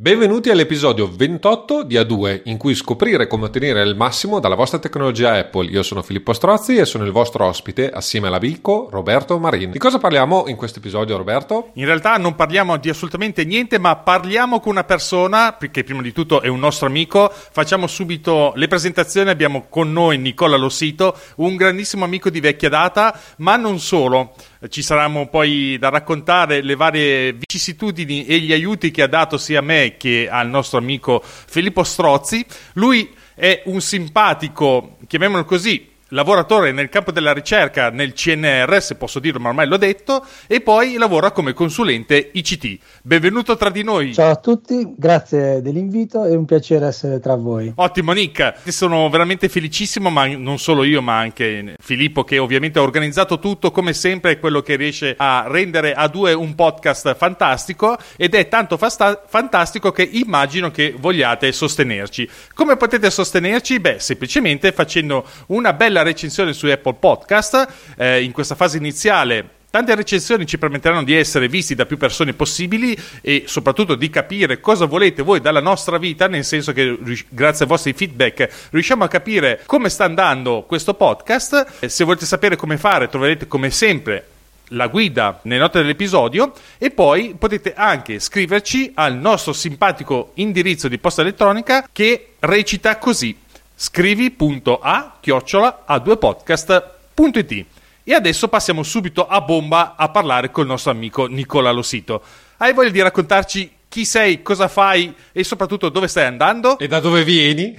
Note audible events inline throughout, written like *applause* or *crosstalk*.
Benvenuti all'episodio 28 di A2 in cui scoprire come ottenere il massimo dalla vostra tecnologia Apple. Io sono Filippo Strozzi e sono il vostro ospite assieme all'amico Roberto Marin. Di cosa parliamo in questo episodio Roberto? In realtà non parliamo di assolutamente niente ma parliamo con una persona che prima di tutto è un nostro amico. Facciamo subito le presentazioni, abbiamo con noi Nicola Lossito, un grandissimo amico di vecchia data ma non solo ci saranno poi da raccontare le varie vicissitudini e gli aiuti che ha dato sia a me che al nostro amico Filippo Strozzi. Lui è un simpatico, chiamiamolo così, lavoratore nel campo della ricerca nel CNR, se posso dirlo, ma ormai l'ho detto, e poi lavora come consulente ICT. Benvenuto tra di noi. Ciao a tutti, grazie dell'invito, è un piacere essere tra voi. Ottimo Nick, sono veramente felicissimo, ma non solo io, ma anche Filippo che ovviamente ha organizzato tutto, come sempre è quello che riesce a rendere a due un podcast fantastico ed è tanto fasta- fantastico che immagino che vogliate sostenerci. Come potete sostenerci? Beh, semplicemente facendo una bella bella recensione su Apple Podcast. Eh, in questa fase iniziale Tante recensioni ci permetteranno di essere visti da più persone possibili e soprattutto di capire cosa volete voi dalla nostra vita, nel senso che grazie ai vostri feedback riusciamo a capire come sta andando questo podcast. Se volete sapere come fare, troverete come sempre la guida nelle note dell'episodio e poi potete anche scriverci al nostro simpatico indirizzo di posta elettronica che recita così scrivi.a chiocciola a2podcast.it e adesso passiamo subito a bomba a parlare col nostro amico Nicola Losito. Hai voglia di raccontarci chi sei, cosa fai e soprattutto dove stai andando? E da dove vieni? *laughs*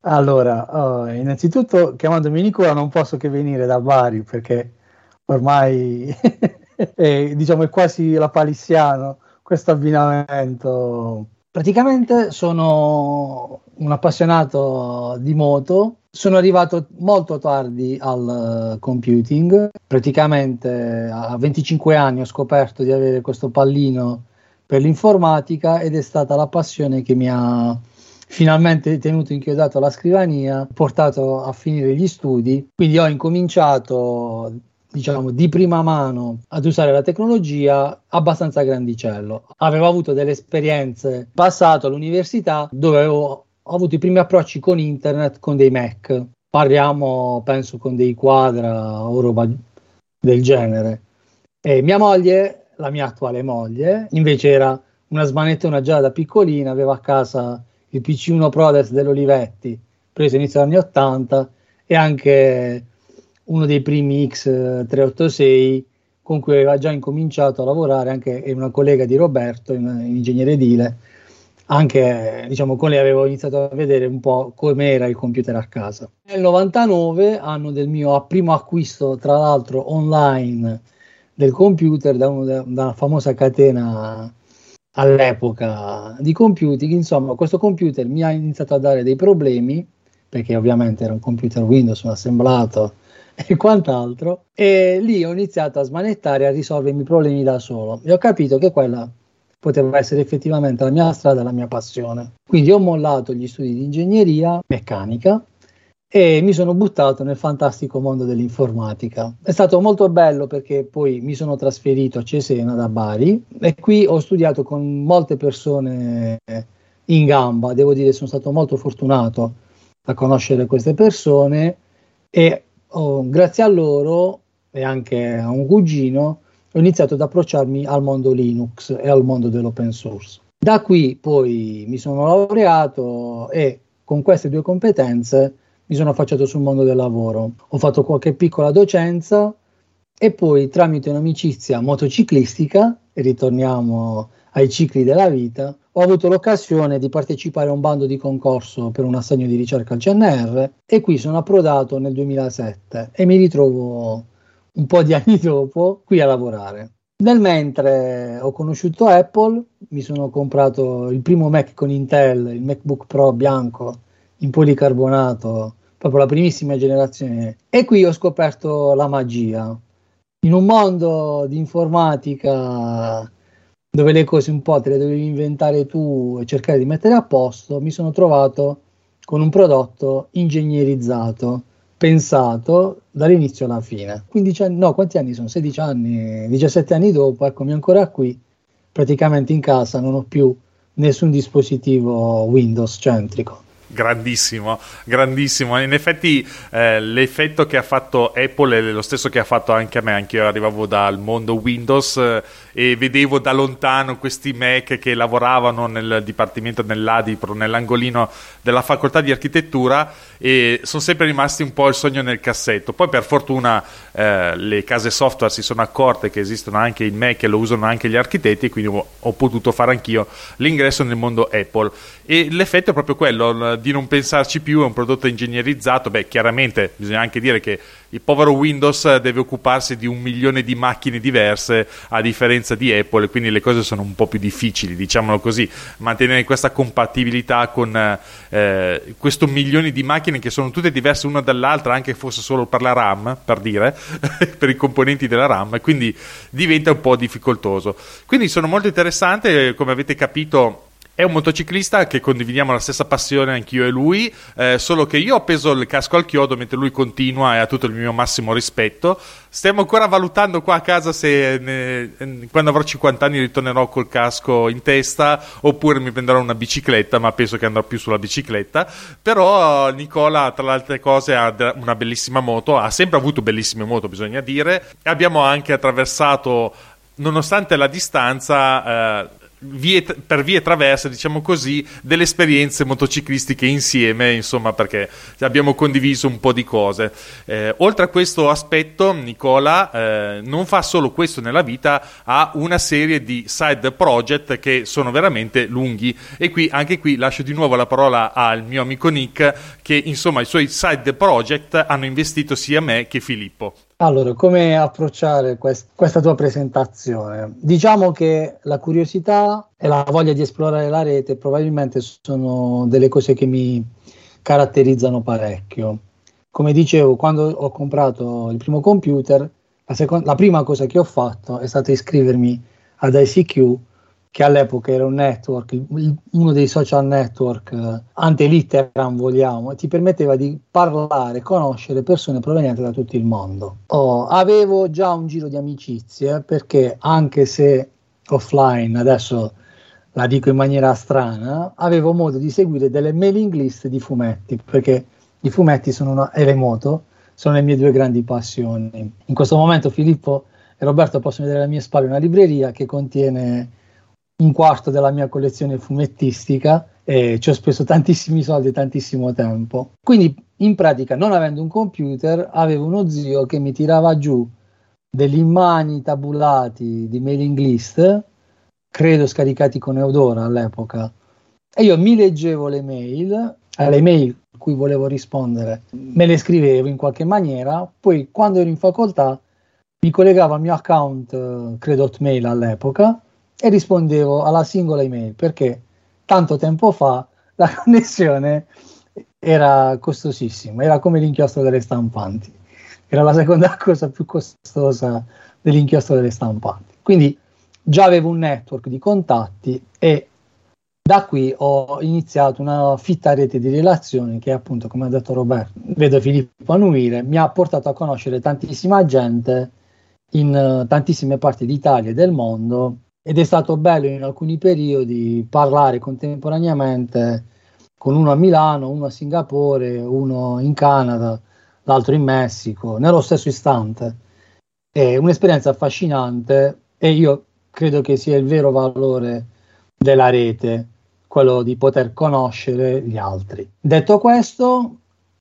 allora, oh, innanzitutto chiamandomi Nicola non posso che venire da Bari perché ormai *laughs* è, diciamo, è quasi la palissiano questo abbinamento Praticamente sono un appassionato di moto, sono arrivato molto tardi al eh, computing, praticamente a 25 anni ho scoperto di avere questo pallino per l'informatica ed è stata la passione che mi ha finalmente tenuto inchiodato alla scrivania, portato a finire gli studi, quindi ho incominciato diciamo, di prima mano ad usare la tecnologia abbastanza grandicello. Avevo avuto delle esperienze passato all'università dove avevo avuto i primi approcci con internet con dei Mac. Parliamo, penso, con dei quadra o roba del genere. E mia moglie, la mia attuale moglie, invece era una smanettona già da piccolina, aveva a casa il PC1 Prodes dell'Olivetti, preso inizio anni 80 e anche uno dei primi X386 con cui aveva già incominciato a lavorare anche una collega di Roberto, in, in ingegnere edile, anche diciamo con lei avevo iniziato a vedere un po' come era il computer a casa. Nel 99, anno del mio primo acquisto, tra l'altro online, del computer da, una, da una famosa catena all'epoca di computing, insomma questo computer mi ha iniziato a dare dei problemi, perché ovviamente era un computer Windows, un assemblato, *laughs* e quant'altro. E lì ho iniziato a smanettare a risolvermi i problemi da solo e ho capito che quella poteva essere effettivamente la mia strada, la mia passione. Quindi ho mollato gli studi di ingegneria meccanica e mi sono buttato nel fantastico mondo dell'informatica. È stato molto bello perché poi mi sono trasferito a Cesena da Bari e qui ho studiato con molte persone in gamba. Devo dire sono stato molto fortunato a conoscere queste persone e oh, grazie a loro e anche a un cugino ho iniziato ad approcciarmi al mondo Linux e al mondo dell'open source. Da qui poi mi sono laureato e con queste due competenze mi sono affacciato sul mondo del lavoro. Ho fatto qualche piccola docenza e poi tramite un'amicizia motociclistica, e ritorniamo ai cicli della vita, ho avuto l'occasione di partecipare a un bando di concorso per un assegno di ricerca al CNR e qui sono approdato nel 2007 e mi ritrovo un po' di anni dopo qui a lavorare. Nel mentre ho conosciuto Apple, mi sono comprato il primo Mac con Intel, il MacBook Pro bianco in policarbonato, proprio la primissima generazione, e qui ho scoperto la magia. In un mondo di informatica dove le cose un po' te le dovevi inventare tu e cercare di mettere a posto, mi sono trovato con un prodotto ingegnerizzato, pensato dall'inizio alla fine. 15 anni, no, quanti anni sono? 16 anni, 17 anni dopo, eccomi ancora qui praticamente in casa non ho più nessun dispositivo Windows centrico. Grandissimo, grandissimo. In effetti eh, l'effetto che ha fatto Apple è lo stesso che ha fatto anche a me, anche io arrivavo dal mondo Windows eh, e vedevo da lontano questi Mac che lavoravano nel dipartimento nell'Adipro, nell'angolino della facoltà di architettura e sono sempre rimasti un po' il sogno nel cassetto. Poi per fortuna eh, le case software si sono accorte che esistono anche i Mac e lo usano anche gli architetti, quindi ho, ho potuto fare anch'io l'ingresso nel mondo Apple. E l'effetto è proprio quello di non pensarci più, è un prodotto ingegnerizzato. Beh, chiaramente bisogna anche dire che il povero Windows deve occuparsi di un milione di macchine diverse a differenza di Apple, quindi le cose sono un po' più difficili, diciamolo così. Mantenere questa compatibilità con eh, questo milione di macchine che sono tutte diverse una dall'altra, anche fosse solo per la RAM, per dire, *laughs* per i componenti della RAM, quindi diventa un po' difficoltoso. Quindi sono molto interessante, come avete capito è un motociclista che condividiamo la stessa passione anch'io e lui, eh, solo che io ho appeso il casco al chiodo mentre lui continua e ha tutto il mio massimo rispetto. Stiamo ancora valutando qua a casa se ne, quando avrò 50 anni ritornerò col casco in testa oppure mi prenderò una bicicletta, ma penso che andrò più sulla bicicletta. Però Nicola, tra le altre cose, ha una bellissima moto, ha sempre avuto bellissime moto, bisogna dire. Abbiamo anche attraversato, nonostante la distanza... Eh, vie, per vie traverse, diciamo così, delle esperienze motociclistiche insieme, insomma, perché abbiamo condiviso un po' di cose. Eh, oltre a questo aspetto, Nicola eh, non fa solo questo nella vita, ha una serie di side project che sono veramente lunghi e qui, anche qui lascio di nuovo la parola al mio amico Nick che insomma i suoi side project hanno investito sia me che Filippo. Allora, come approcciare quest- questa tua presentazione? Diciamo che la curiosità e la voglia di esplorare la rete probabilmente sono delle cose che mi caratterizzano parecchio. Come dicevo, quando ho comprato il primo computer, la, seconda, la prima cosa che ho fatto è stata iscrivermi ad ICQ che all'epoca era un network, uno dei social network eh, ante litteram vogliamo, ti permetteva di parlare, conoscere persone provenienti da tutto il mondo. Oh, avevo già un giro di amicizie perché anche se offline, adesso la dico in maniera strana, avevo modo di seguire delle mailing list di fumetti perché i fumetti sono una, e le moto sono le mie due grandi passioni. In questo momento Filippo e Roberto possono vedere alle mie spalle una libreria che contiene un quarto della mia collezione fumettistica e ci ho speso tantissimi soldi e tantissimo tempo. Quindi in pratica, non avendo un computer, avevo uno zio che mi tirava giù degli immani tabulati di mailing list, credo scaricati con Eudora all'epoca, e io mi leggevo le mail, alle mail a cui volevo rispondere, me le scrivevo in qualche maniera, poi quando ero in facoltà mi collegavo al mio account, credo Hotmail all'epoca, e rispondevo alla singola email perché tanto tempo fa la *laughs* connessione era costosissima, era come l'inchiostro delle stampanti, era la seconda *laughs* cosa più costosa dell'inchiostro delle stampanti. Quindi già avevo un network di contatti e da qui ho iniziato una fitta rete di relazioni che appunto, come ha detto Roberto, vedo Filippo annuire, mi ha portato a conoscere tantissima gente in uh, tantissime parti d'Italia e del mondo ed è stato bello in alcuni periodi parlare contemporaneamente con uno a Milano, uno a Singapore, uno in Canada, l'altro in Messico, nello stesso istante. È un'esperienza affascinante e io credo che sia il vero valore della rete, quello di poter conoscere gli altri. Detto questo,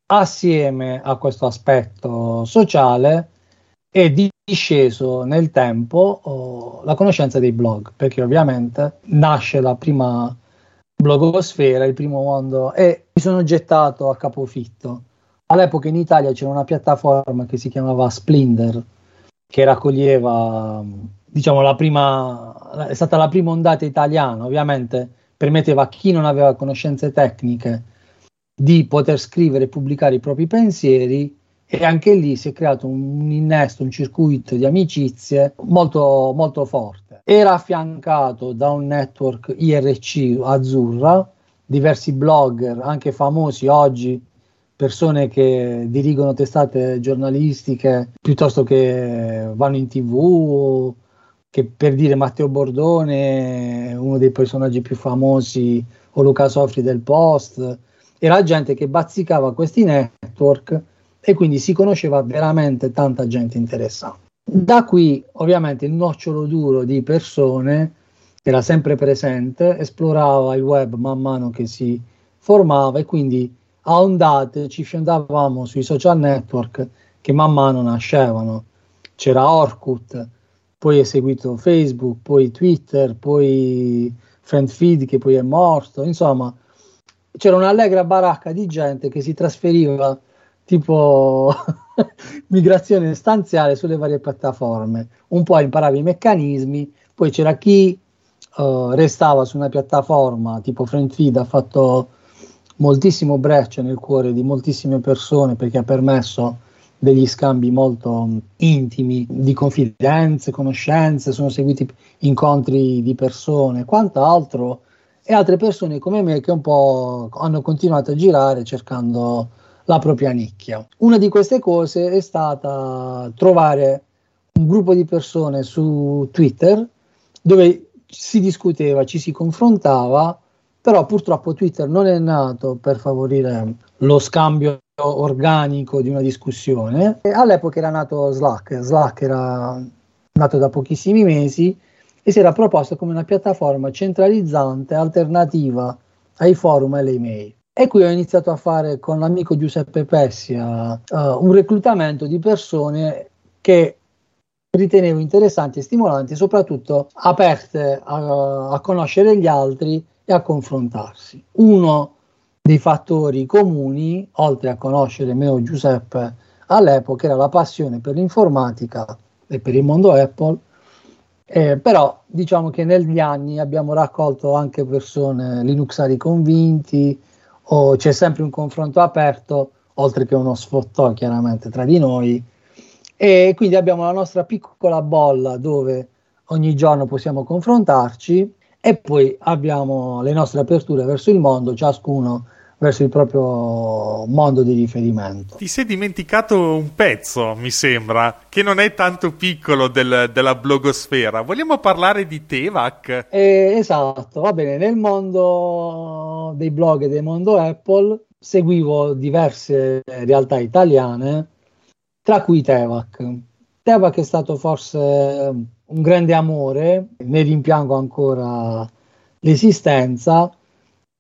assieme a questo aspetto sociale, è disceso nel tempo oh, la conoscenza dei blog, perché ovviamente nasce la prima blogosfera, il primo mondo, e mi sono gettato a capofitto. All'epoca in Italia c'era una piattaforma che si chiamava Splendor, che raccoglieva, diciamo, la prima, è stata la prima ondata italiana, ovviamente permetteva a chi non aveva conoscenze tecniche di poter scrivere e pubblicare i propri pensieri e anche lì si è creato un innesto, un circuito di amicizie molto, molto forte. Era affiancato da un network IRC azzurra, diversi blogger, anche famosi oggi, persone che dirigono testate giornalistiche piuttosto che vanno in tv, che per dire Matteo Bordone, uno dei personaggi più famosi, o Luca Sofri del Post, era gente che bazzicava questi network e quindi si conosceva veramente tanta gente interessata. Da qui ovviamente il nocciolo duro di persone era sempre presente, esplorava il web man mano che si formava e quindi a ondate ci fiondavamo sui social network che man mano nascevano. C'era Orkut, poi è seguito Facebook, poi Twitter, poi FriendFeed che poi è morto, insomma c'era un'allegra baracca di gente che si trasferiva tipo *laughs* migrazione stanziale sulle varie piattaforme, un po' imparava i meccanismi, poi c'era chi uh, restava su una piattaforma tipo FriendFeed, ha fatto moltissimo breccia nel cuore di moltissime persone perché ha permesso degli scambi molto intimi di confidenze, conoscenze, sono seguiti incontri di persone, quant'altro, e altre persone come me che un po' hanno continuato a girare cercando la propria nicchia. Una di queste cose è stata trovare un gruppo di persone su Twitter dove si discuteva, ci si confrontava, però purtroppo Twitter non è nato per favorire lo scambio organico di una discussione. All'epoca era nato Slack, Slack era nato da pochissimi mesi e si era proposto come una piattaforma centralizzante alternativa ai forum e alle email. E qui ho iniziato a fare con l'amico Giuseppe Pessia uh, un reclutamento di persone che ritenevo interessanti e stimolanti, soprattutto aperte a, a conoscere gli altri e a confrontarsi. Uno dei fattori comuni, oltre a conoscere me o Giuseppe all'epoca, era la passione per l'informatica e per il mondo Apple, eh, però diciamo che negli anni abbiamo raccolto anche persone linuxari convinti, o c'è sempre un confronto aperto, oltre che uno sfottò chiaramente tra di noi, e quindi abbiamo la nostra piccola bolla dove ogni giorno possiamo confrontarci e poi abbiamo le nostre aperture verso il mondo, ciascuno verso il proprio mondo di riferimento. Ti sei dimenticato un pezzo, mi sembra, che non è tanto piccolo del, della blogosfera. Vogliamo parlare di Tevac? Eh, esatto, va bene. Nel mondo dei blog e del mondo Apple seguivo diverse realtà italiane, tra cui Tevac. Tevac è stato forse un grande amore, ne rimpiango ancora l'esistenza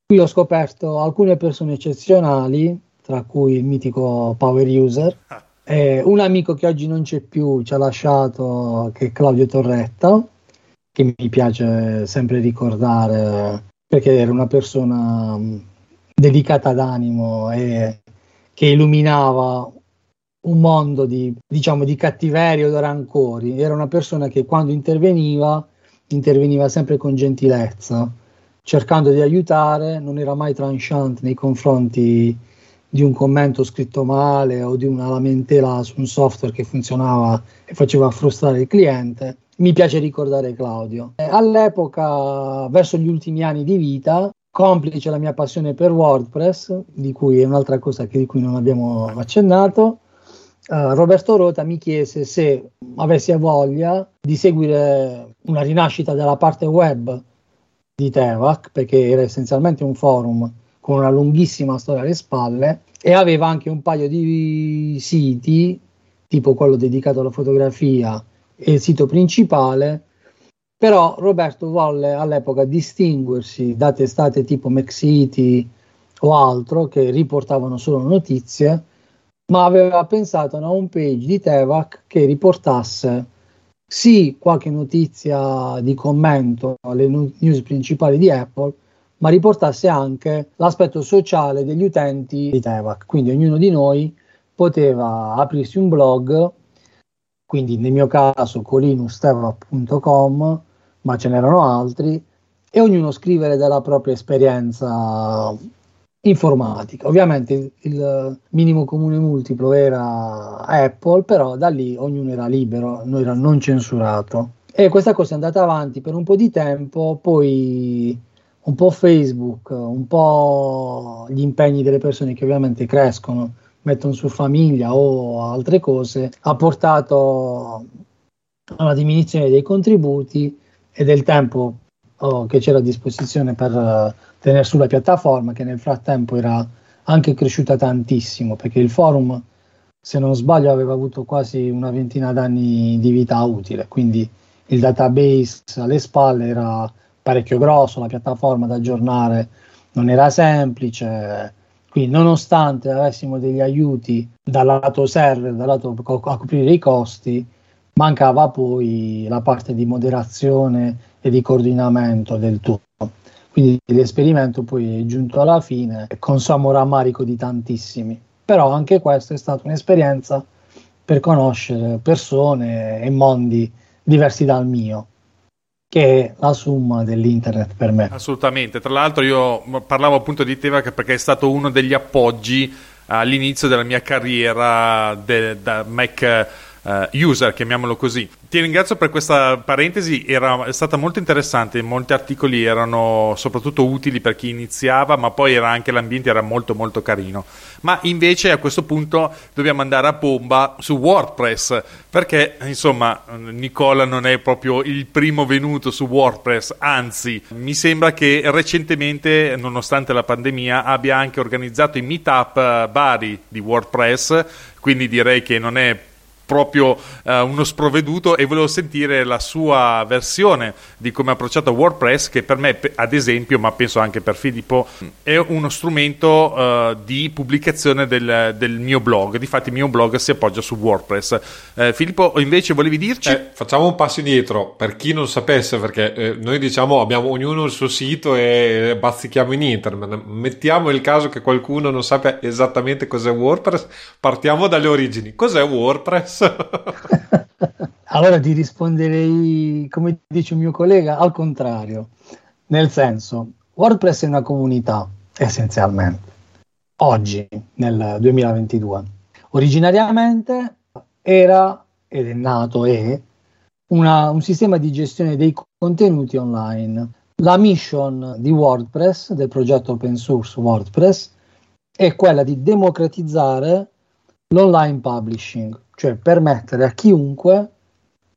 Qui ho scoperto alcune persone eccezionali, tra cui il mitico Power User, eh, un amico che oggi non c'è più, ci ha lasciato, che è Claudio Torretta, che mi piace sempre ricordare perché era una persona delicata d'animo e che illuminava un mondo di, diciamo, di cattiverio e rancori. Era una persona che quando interveniva, interveniva sempre con gentilezza cercando di aiutare, non era mai tranchant nei confronti di un commento scritto male o di una lamentela su un software che funzionava e faceva frustrare il cliente. Mi piace ricordare Claudio. E all'epoca, verso gli ultimi anni di vita, complice la mia passione per WordPress, di cui è un'altra cosa che, di cui non abbiamo accennato, uh, Roberto Rota mi chiese se avessi voglia di seguire una rinascita della parte web di Tevac, perché era essenzialmente un forum con una lunghissima storia alle spalle e aveva anche un paio di siti, tipo quello dedicato alla fotografia e il sito principale, però Roberto volle all'epoca distinguersi da testate tipo MacCity o altro che riportavano solo notizie, ma aveva pensato a una home page di Tevac che riportasse sì qualche notizia di commento alle news principali di Apple, ma riportasse anche l'aspetto sociale degli utenti di Tevac. Quindi ognuno di noi poteva aprirsi un blog, quindi nel mio caso colinustevac.com, ma ce n'erano altri, e ognuno scrivere della propria esperienza informatica. Ovviamente il minimo comune multiplo era Apple, però da lì ognuno era libero, non era non censurato. E questa cosa è andata avanti per un po' di tempo, poi un po' Facebook, un po' gli impegni delle persone che ovviamente crescono, mettono su famiglia o altre cose, ha portato alla diminuzione dei contributi e del tempo oh, che c'era a disposizione per tenere sulla piattaforma, che nel frattempo era anche cresciuta tantissimo, perché il forum, se non sbaglio, aveva avuto quasi una ventina d'anni di vita utile, quindi il database alle spalle era parecchio grosso, la piattaforma da aggiornare non era semplice, quindi nonostante avessimo degli aiuti dal lato server, dal lato a coprire i costi, mancava poi la parte di moderazione e di coordinamento del tutto. Quindi l'esperimento poi è giunto alla fine con sommo rammarico di tantissimi. Però anche questa è stata un'esperienza per conoscere persone e mondi diversi dal mio che è la summa dell'internet per me. Assolutamente, tra l'altro io parlavo appunto di te perché è stato uno degli appoggi all'inizio della mia carriera de, da Mac uh, user, chiamiamolo così. Ti ringrazio per questa parentesi, era, stata molto interessante, molti articoli erano soprattutto utili per chi iniziava, ma poi era anche l'ambiente era molto molto carino. Ma invece a questo punto dobbiamo andare a bomba su WordPress, perché insomma Nicola non è proprio il primo venuto su WordPress, anzi mi sembra che recentemente, nonostante la pandemia, abbia anche organizzato i meetup eh, vari di WordPress, quindi direi che non è proprio eh, uno sprovveduto e volevo sentire la sua versione di come ha approcciato WordPress che per me ad esempio ma penso anche per Filippo è uno strumento eh, di pubblicazione del, del, mio blog. Difatti il mio blog si appoggia su WordPress. Eh, Filippo invece volevi dirci? Eh, facciamo un passo indietro per chi non sapesse perché eh, noi diciamo abbiamo ognuno il suo sito e bazzichiamo in internet. Mettiamo il caso che qualcuno non sappia esattamente cos'è WordPress partiamo dalle origini. Cos'è WordPress *laughs* allora ti risponderei, come dice un mio collega, al contrario. Nel senso, WordPress è una comunità, essenzialmente, oggi, nel 2022. Originariamente era, ed è nato, è una, un sistema di gestione dei contenuti online. La mission di WordPress, del progetto open source WordPress, è quella di democratizzare l'online publishing, cioè permettere a chiunque,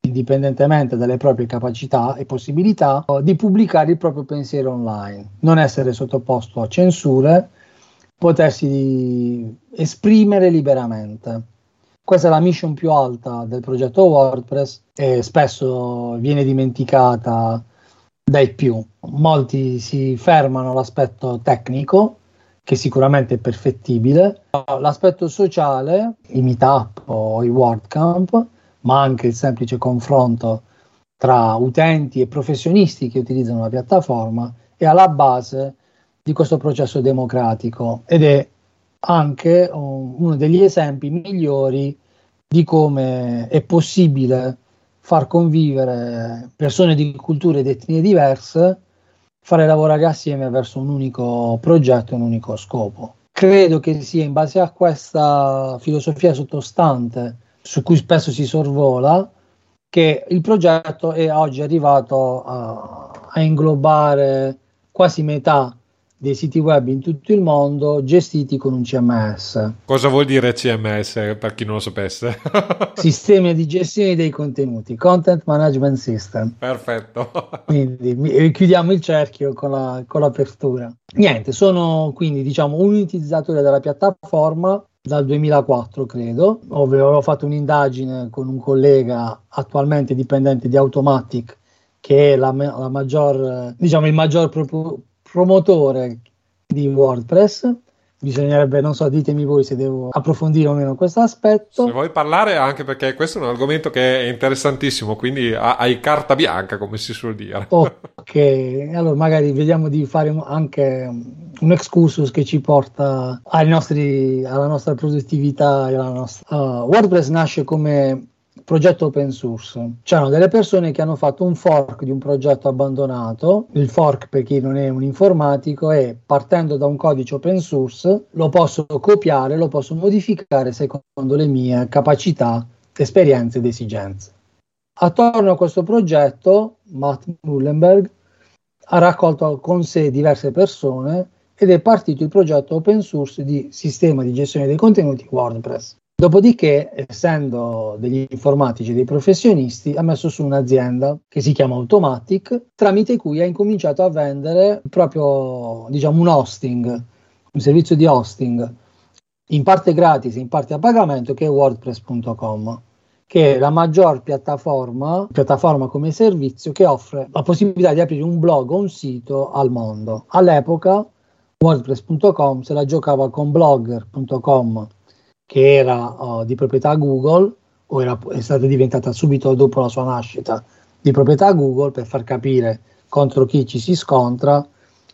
indipendentemente dalle proprie capacità e possibilità, di pubblicare il proprio pensiero online, non essere sottoposto a censure, potersi esprimere liberamente. Questa è la mission più alta del progetto WordPress e spesso viene dimenticata dai più. Molti si fermano all'aspetto tecnico, che sicuramente è perfettibile. L'aspetto sociale, i meetup o i WordCamp, ma anche il semplice confronto tra utenti e professionisti che utilizzano la piattaforma, è alla base di questo processo democratico ed è anche uno degli esempi migliori di come è possibile far convivere persone di culture ed etnie diverse fare lavorare assieme verso un unico progetto, un unico scopo. Credo che sia in base a questa filosofia sottostante, su cui spesso si sorvola, che il progetto è oggi arrivato a, a inglobare quasi metà dei siti web in tutto il mondo gestiti con un CMS. Cosa vuol dire CMS per chi non lo sapesse? *laughs* Sistema di gestione dei contenuti, Content Management System. Perfetto. Quindi chiudiamo il cerchio con, la, con l'apertura. Niente, sono quindi diciamo un utilizzatore della piattaforma dal 2004 credo, avevo fatto un'indagine con un collega attualmente dipendente di Automatic che è la, la maggior, diciamo il maggior pro- promotore di WordPress. Bisognerebbe, non so, ditemi voi se devo approfondire o meno questo aspetto. Se vuoi parlare, anche perché questo è un argomento che è interessantissimo, quindi hai carta bianca, come si suol dire. *laughs* Ok, allora magari vediamo di fare anche un excursus che ci porta nostri, alla nostra produttività. Alla nostra... Uh, WordPress nasce come progetto open source. C'erano delle persone che hanno fatto un fork di un progetto abbandonato. Il fork, per chi non è un informatico, è partendo da un codice open source, lo posso copiare, lo posso modificare secondo le mie capacità, esperienze ed esigenze. Attorno a questo progetto, Matt Mullenberg ha raccolto con sé diverse persone ed è partito il progetto open source di sistema di gestione dei contenuti WordPress. Dopodiché, essendo degli informatici, dei professionisti, ha messo su un'azienda che si chiama Automatic, tramite cui ha incominciato a vendere proprio, diciamo, un hosting, un servizio di hosting, in parte gratis, in parte a pagamento, che è WordPress.com che è la maggior piattaforma, piattaforma come servizio che offre la possibilità di aprire un blog o un sito al mondo. All'epoca WordPress.com se la giocava con blogger.com che era uh, di proprietà Google o era, è stata diventata subito dopo la sua nascita di proprietà Google per far capire contro chi ci si scontra.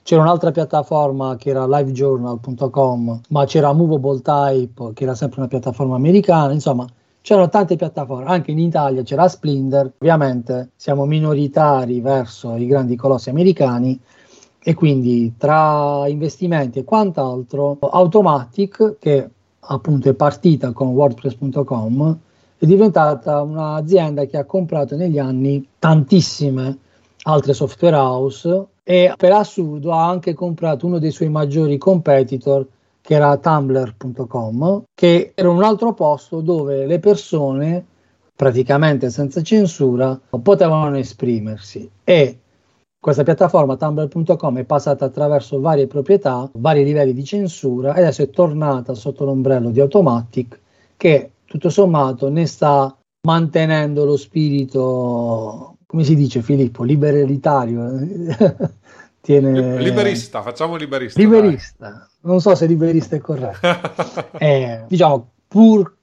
C'era un'altra piattaforma che era livejournal.com, ma c'era Movable Type che era sempre una piattaforma americana, insomma c'erano tante piattaforme, anche in Italia c'era Splinter, ovviamente siamo minoritari verso i grandi colossi americani e quindi tra investimenti e quant'altro Automatic che appunto è partita con WordPress.com è diventata un'azienda che ha comprato negli anni tantissime altre software house e per assurdo ha anche comprato uno dei suoi maggiori competitor che era tumblr.com, che era un altro posto dove le persone, praticamente senza censura, potevano esprimersi. E questa piattaforma tumblr.com è passata attraverso varie proprietà, vari livelli di censura e adesso è tornata sotto l'ombrello di Automatic che tutto sommato ne sta mantenendo lo spirito, come si dice Filippo, liberitario. *laughs* Tiene... Liberista, facciamo liberista. Liberista. Dai non so se liberista è corretto, *laughs* eh, diciamo pur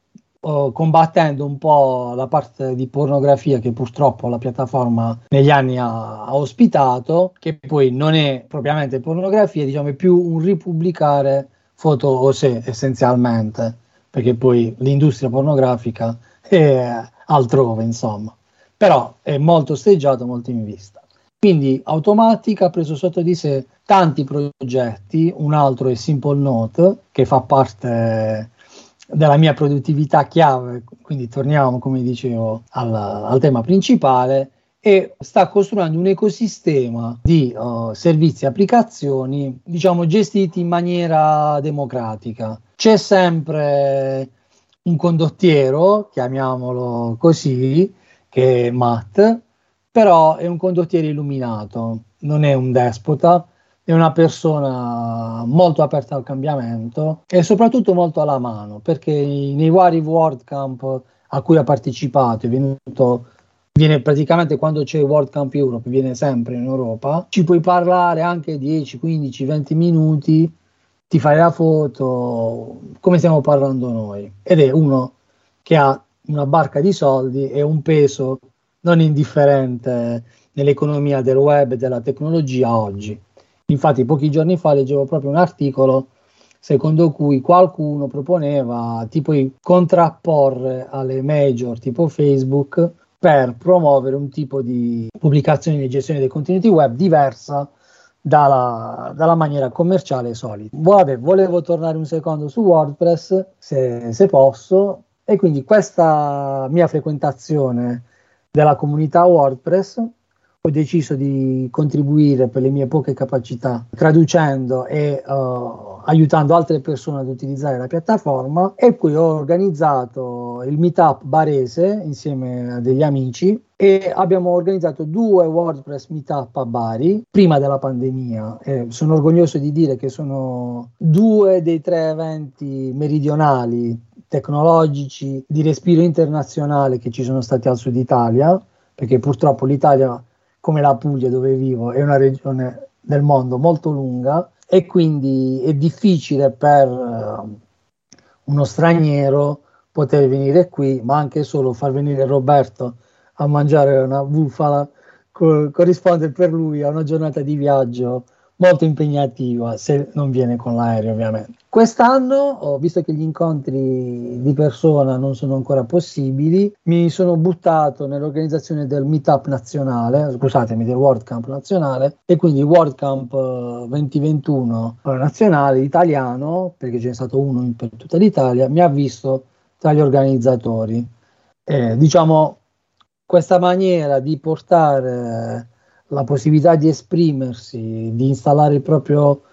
uh, combattendo un po' la parte di pornografia che purtroppo la piattaforma negli anni ha, ha, ospitato, che poi non è propriamente pornografia, diciamo è più un ripubblicare foto o se essenzialmente, perché poi l'industria pornografica è altrove, insomma, però è molto steggiato, molto in vista. Quindi Automatica ha preso sotto di sé tanti progetti, un altro è Simple Note che fa parte della mia produttività chiave, quindi torniamo come dicevo al, al tema principale e sta costruendo un ecosistema di uh, servizi e applicazioni diciamo gestiti in maniera democratica. C'è sempre un condottiero, chiamiamolo così, che è Matt, però è un condottiero illuminato, non è un despota, è una persona molto aperta al cambiamento e soprattutto molto alla mano, perché nei vari World Camp a cui ha partecipato, è venuto viene praticamente quando c'è World Camp Europe, viene sempre in Europa, ci puoi parlare anche 10, 15, 20 minuti, ti fai la foto, come stiamo parlando noi. Ed è uno che ha una barca di soldi e un peso non indifferente nell'economia del web e della tecnologia oggi. Infatti pochi giorni fa leggevo proprio un articolo secondo cui qualcuno proponeva tipo di contrapporre alle major tipo Facebook per promuovere un tipo di pubblicazione e gestione dei contenuti web diversa dalla, dalla maniera commerciale solita. Vabbè, volevo tornare un secondo su WordPress se, se posso e quindi questa mia frequentazione della comunità WordPress, ho deciso di contribuire per le mie poche capacità traducendo e uh, aiutando altre persone ad utilizzare la piattaforma. E poi ho organizzato il meetup barese insieme a degli amici e abbiamo organizzato due WordPress meetup a Bari prima della pandemia. E sono orgoglioso di dire che sono due dei tre eventi meridionali tecnologici di respiro internazionale che ci sono stati al sud Italia, perché purtroppo l'Italia, come la Puglia dove vivo, è una regione del mondo molto lunga e quindi è difficile per uh, uno straniero poter venire qui, ma anche solo far venire Roberto a mangiare una bufala co- corrisponde per lui a una giornata di viaggio molto impegnativa se non viene con l'aereo ovviamente. Quest'anno, visto che gli incontri di persona non sono ancora possibili, mi sono buttato nell'organizzazione del meetup nazionale, scusatemi, del World Camp nazionale e quindi World Camp 2021 eh, nazionale italiano, perché ce n'è stato uno per tutta l'Italia, mi ha visto tra gli organizzatori. Eh, diciamo, questa maniera di portare la possibilità di esprimersi, di installare il proprio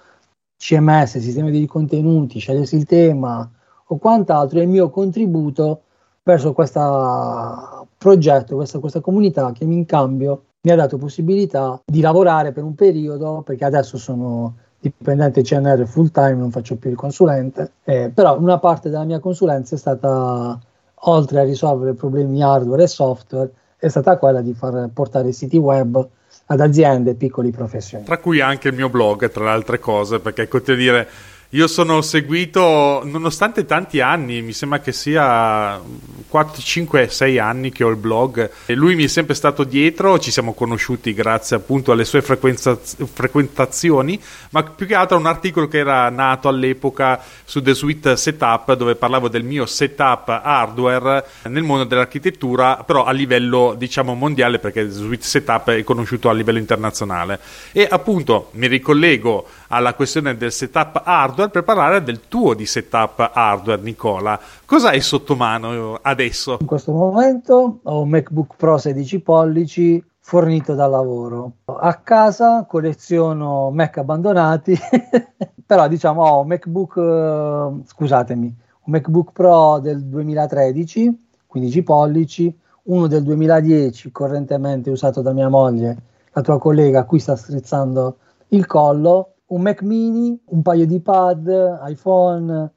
CMS, sistema di contenuti, scegliersi il tema, o quant'altro è il mio contributo verso questo progetto, questa, questa comunità che in cambio mi ha dato possibilità di lavorare per un periodo, perché adesso sono dipendente CNR full time, non faccio più il consulente, eh, però una parte della mia consulenza è stata, oltre a risolvere problemi hardware e software, è stata quella di far portare siti web ad aziende e piccoli professionisti. Tra cui anche il mio blog, tra le altre cose, perché dire io sono seguito, nonostante tanti anni, mi sembra che sia 4, 5, 6 anni che ho il blog e lui mi è sempre stato dietro, ci siamo conosciuti grazie appunto alle sue frequentazioni, ma più che altro a un articolo che era nato all'epoca su The Suite Setup dove parlavo del mio setup hardware nel mondo dell'architettura, però a livello diciamo mondiale perché The Suite Setup è conosciuto a livello internazionale. E appunto mi ricollego alla questione del setup hardware per parlare del tuo di setup hardware, Nicola. Cosa hai sotto mano adesso? In questo momento ho un MacBook Pro 16 pollici fornito dal lavoro. A casa colleziono Mac abbandonati, *laughs* però diciamo ho un MacBook, eh, scusatemi, un MacBook Pro del 2013, 15 pollici, uno del 2010 correntemente usato da mia moglie, la tua collega a cui sta strizzando il collo, un Mac mini, un paio di pad, iPhone,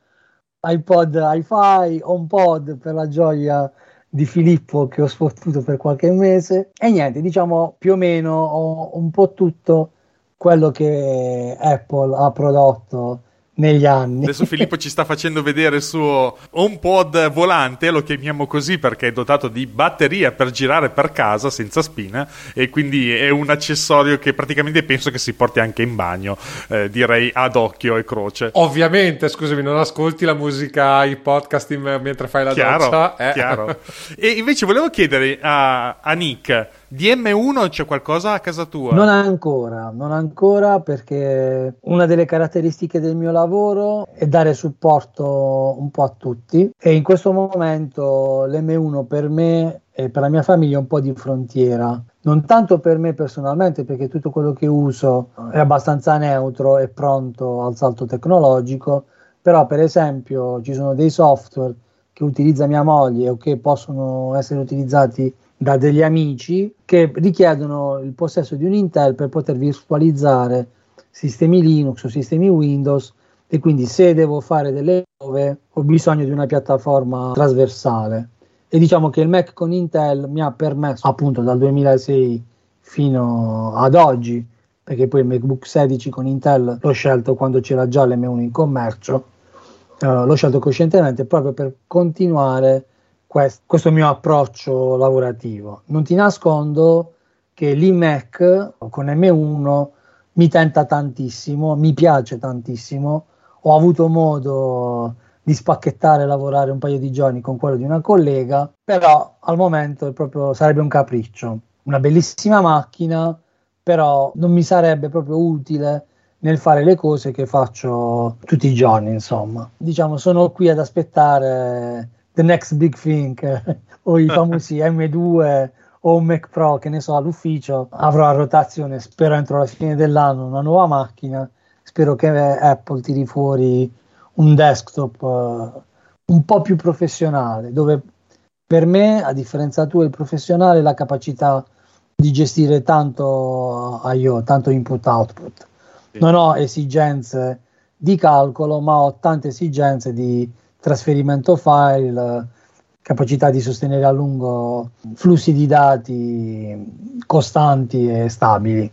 iPod, iFi, HomePod per la gioia di Filippo che ho sfottuto per qualche mese. E niente, diciamo più o meno ho un po' tutto quello che Apple ha prodotto negli anni. Adesso Filippo ci sta facendo vedere il suo HomePod volante, lo chiamiamo così perché è dotato di batteria per girare per casa senza spina e quindi è un accessorio che praticamente penso che si porti anche in bagno, eh, direi ad occhio e croce. Ovviamente, scusami, non ascolti la musica, i podcast in, mentre fai la chiaro, doccia. Eh. Chiaro. *laughs* e invece volevo chiedere a, a Nick di M1 c'è qualcosa a casa tua? Non ancora, non ancora perché una delle caratteristiche del mio lavoro è dare supporto un po' a tutti e in questo momento l'M1 per me e per la mia famiglia è un po' di frontiera. Non tanto per me personalmente perché tutto quello che uso è abbastanza neutro e pronto al salto tecnologico, però per esempio ci sono dei software che utilizza mia moglie o che possono essere utilizzati da degli amici che richiedono il possesso di un Intel per poter virtualizzare sistemi Linux o sistemi Windows e quindi se devo fare delle prove ho bisogno di una piattaforma trasversale. E diciamo che il Mac con Intel mi ha permesso appunto dal 2006 fino ad oggi perché poi il MacBook 16 con Intel l'ho scelto quando c'era già l'M1 in commercio uh, l'ho scelto coscientemente proprio per continuare quest- questo mio approccio lavorativo. Non ti nascondo che l'iMac con M1 mi tenta tantissimo, mi piace tantissimo. Ho avuto modo di spacchettare e lavorare un paio di giorni con quello di una collega, però al momento proprio, sarebbe un capriccio. Una bellissima macchina, però non mi sarebbe proprio utile nel fare le cose che faccio tutti i giorni, insomma. Diciamo, sono qui ad aspettare the next big thing *laughs* o i famosi *laughs* M2 o un Mac Pro che ne so all'ufficio avrò a rotazione spero entro la fine dell'anno una nuova macchina. Spero che Apple tiri fuori un desktop uh, un po' più professionale dove per me a differenza tua il professionale la capacità di gestire tanto IO tanto input output. Non ho esigenze di calcolo ma ho tante esigenze di trasferimento file, capacità di sostenere a lungo flussi di dati costanti e stabili.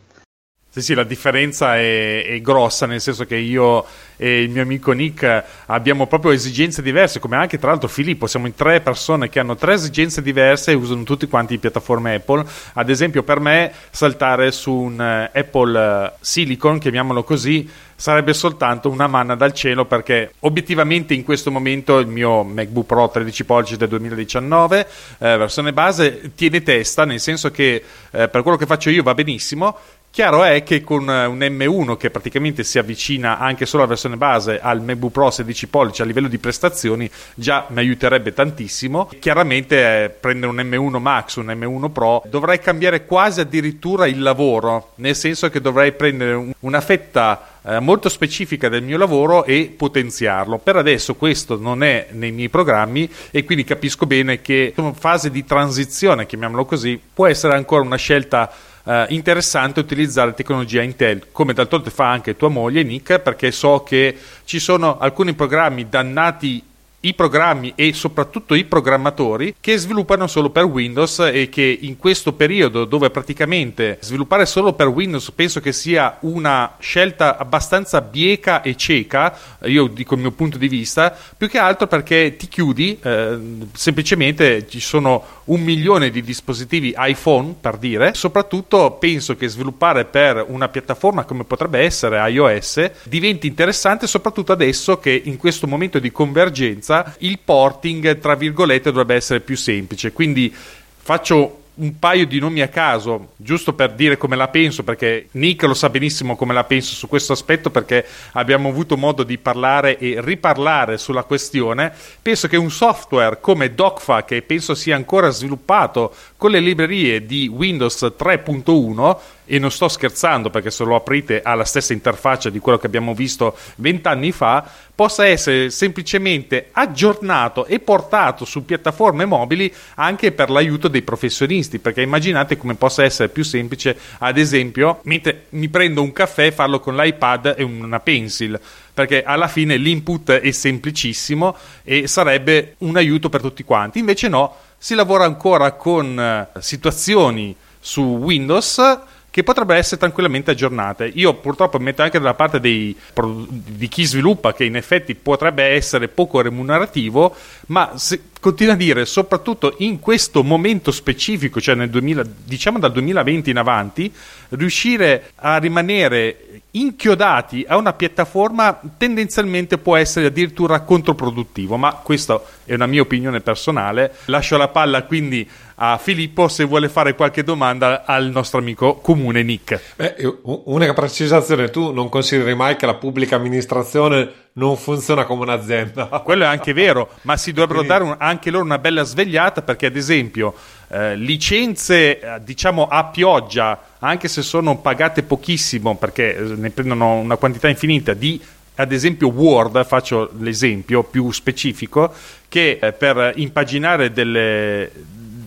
Sì, sì, la differenza è, è, grossa, nel senso che io e il mio amico Nick abbiamo proprio esigenze diverse, come anche tra l'altro Filippo, siamo in tre persone che hanno tre esigenze diverse e usano tutti quanti piattaforme Apple. Ad esempio per me saltare su un eh, Apple eh, Silicon, chiamiamolo così, sarebbe soltanto una manna dal cielo perché obiettivamente in questo momento il mio MacBook Pro 13 pollici del 2019 eh, versione base tiene testa nel senso che eh, per quello che faccio io va benissimo Chiaro è che con un M1 che praticamente si avvicina anche solo alla versione base al MacBook Pro 16 pollici a livello di prestazioni già mi aiuterebbe tantissimo. Chiaramente eh, prendere un M1 Max, un M1 Pro dovrei cambiare quasi addirittura il lavoro, nel senso che dovrei prendere un, una fetta eh, molto specifica del mio lavoro e potenziarlo. Per adesso questo non è nei miei programmi e quindi capisco bene che in fase di transizione, chiamiamolo così, può essere ancora una scelta eh, interessante utilizzare tecnologia Intel, come d'altronde fa anche tua moglie Nick, perché so che ci sono alcuni programmi dannati i programmi e soprattutto i programmatori che sviluppano solo per Windows e che in questo periodo dove praticamente sviluppare solo per Windows penso che sia una scelta abbastanza bieca e cieca, io dico il mio punto di vista, più che altro perché ti chiudi, eh, semplicemente ci sono un milione di dispositivi iPhone per dire, soprattutto penso che sviluppare per una piattaforma come potrebbe essere iOS diventi interessante soprattutto adesso che in questo momento di convergenza il porting, tra virgolette, dovrebbe essere più semplice. Quindi faccio un paio di nomi a caso, giusto per dire come la penso, perché Nick lo sa benissimo come la penso su questo aspetto, perché abbiamo avuto modo di parlare e riparlare sulla questione. Penso che un software come DocFa, che penso sia ancora sviluppato con le librerie di Windows 3.1, e non sto scherzando perché se lo aprite ha la stessa interfaccia di quello che abbiamo visto vent'anni fa, possa essere semplicemente aggiornato e portato su piattaforme mobili anche per l'aiuto dei professionisti, perché immaginate come possa essere più semplice, ad esempio, mentre mi prendo un caffè, farlo con l'iPad e una pencil perché alla fine l'input è semplicissimo e sarebbe un aiuto per tutti quanti. Invece no, si lavora ancora con eh, situazioni su Windows che potrebbero essere tranquillamente aggiornate. Io purtroppo metto anche dalla parte dei, di chi sviluppa che in effetti potrebbe essere poco remunerativo, ma se, continua a dire, soprattutto in questo momento specifico, cioè nel 2000, diciamo dal 2020 in avanti, riuscire a rimanere inchiodati a una piattaforma tendenzialmente può essere addirittura controproduttivo, ma questa è una mia opinione personale. Lascio la palla quindi a Filippo se vuole fare qualche domanda al nostro amico comune Nick. Beh, unica precisazione, tu non consideri mai che la pubblica amministrazione non funziona come un'azienda. *laughs* Quello è anche vero, ma si dovrebbero dare un, anche loro una bella svegliata perché ad esempio eh, licenze eh, diciamo a pioggia, anche se sono pagate pochissimo perché eh, ne prendono una quantità infinita di ad esempio Word, faccio l'esempio più specifico, che eh, per impaginare delle,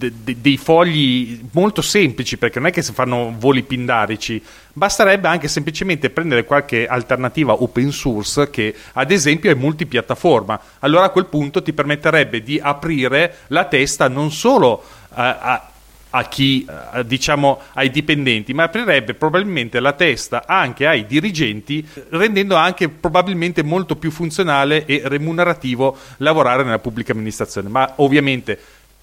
de, de, dei fogli molto semplici, perché non è che si fanno voli pindarici, basterebbe anche semplicemente prendere qualche alternativa open source che ad esempio è multipiattaforma. Allora a quel punto ti permetterebbe di aprire la testa non solo a, a a chi, diciamo, ai dipendenti, ma aprirebbe probabilmente la testa anche ai dirigenti, rendendo anche probabilmente molto più funzionale e remunerativo lavorare nella pubblica amministrazione. Ma ovviamente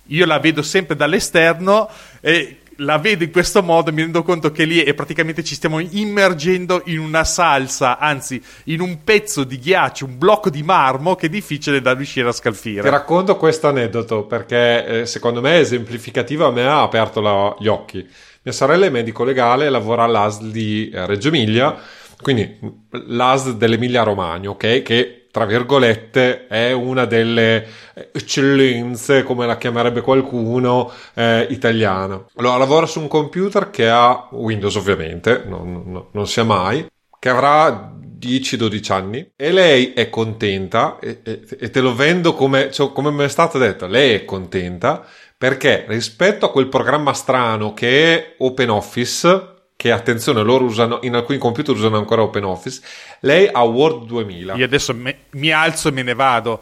io la vedo sempre dall'esterno e la vedo in questo modo mi rendo conto che lì è praticamente ci stiamo immergendo in una salsa, anzi in un pezzo di ghiaccio, un blocco di marmo che è difficile da riuscire a scalfire. Ti racconto questo aneddoto perché eh, secondo me è esemplificativo, a me ha aperto la, gli occhi. Mia sorella è medico legale, lavora all'ASL di eh, Reggio Emilia, quindi l'ASL dell'Emilia Romagna, ok? Che tra virgolette, è una delle eccellenze, come la chiamerebbe qualcuno, eh, italiana. Allora, lavora su un computer che ha Windows, ovviamente, non, non, non sia mai, che avrà 10-12 anni e lei è contenta e, e, e te lo vendo come, cioè, come mi è stato detto, lei è contenta perché rispetto a quel programma strano che è OpenOffice, che attenzione loro usano in alcuni computer usano ancora OpenOffice lei ha Word 2000 io adesso me, mi alzo e me ne vado.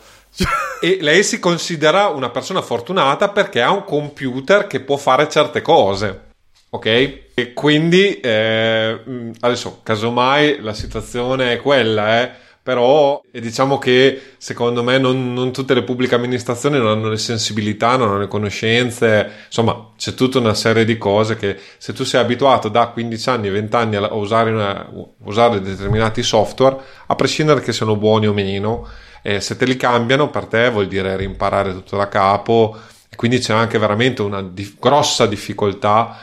E lei si considera una persona fortunata perché ha un computer che può fare certe cose ok? E quindi eh, adesso casomai la situazione è quella eh però diciamo che secondo me non, non, tutte le pubbliche amministrazioni non hanno le sensibilità, non hanno le conoscenze, insomma c'è tutta una serie di cose che se tu sei abituato da 15 anni, 20 anni a usare, una, usare determinati software, a prescindere che siano buoni o meno, eh, se te li cambiano per te vuol dire rimparare tutto da capo quindi c'è anche veramente una di- grossa difficoltà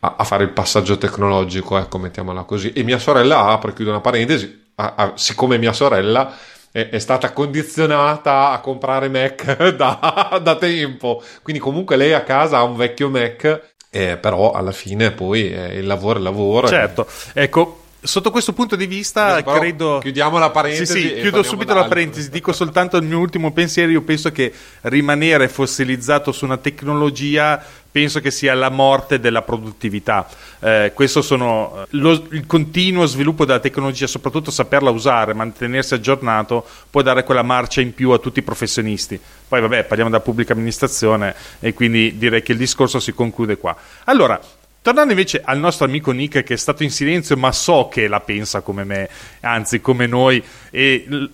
a, a fare il passaggio tecnologico, ecco, mettiamola così. E mia sorella, apro chiudo una parentesi, ha, ha, siccome mia sorella è, è, stata condizionata a comprare Mac *laughs* da, da, tempo, quindi comunque lei a casa ha un vecchio Mac. Eh, però alla fine poi eh, il lavoro è il lavoro. Certo, ecco, sotto questo punto di vista, Adesso, credo. Chiudiamo la parentesi. Sì, sì, chiudo subito la parentesi. Dico soltanto il mio ultimo pensiero. Io penso che rimanere fossilizzato su una tecnologia penso che sia la morte della produttività. Eh, questo sono lo, il continuo sviluppo della tecnologia, soprattutto saperla usare, mantenersi aggiornato, può dare quella marcia in più a tutti i professionisti. Poi, vabbè, parliamo della pubblica amministrazione e quindi direi che il discorso si conclude qua. Allora, Tornando invece al nostro amico Nick che è stato in silenzio ma so che la pensa come me, anzi come noi e... *laughs*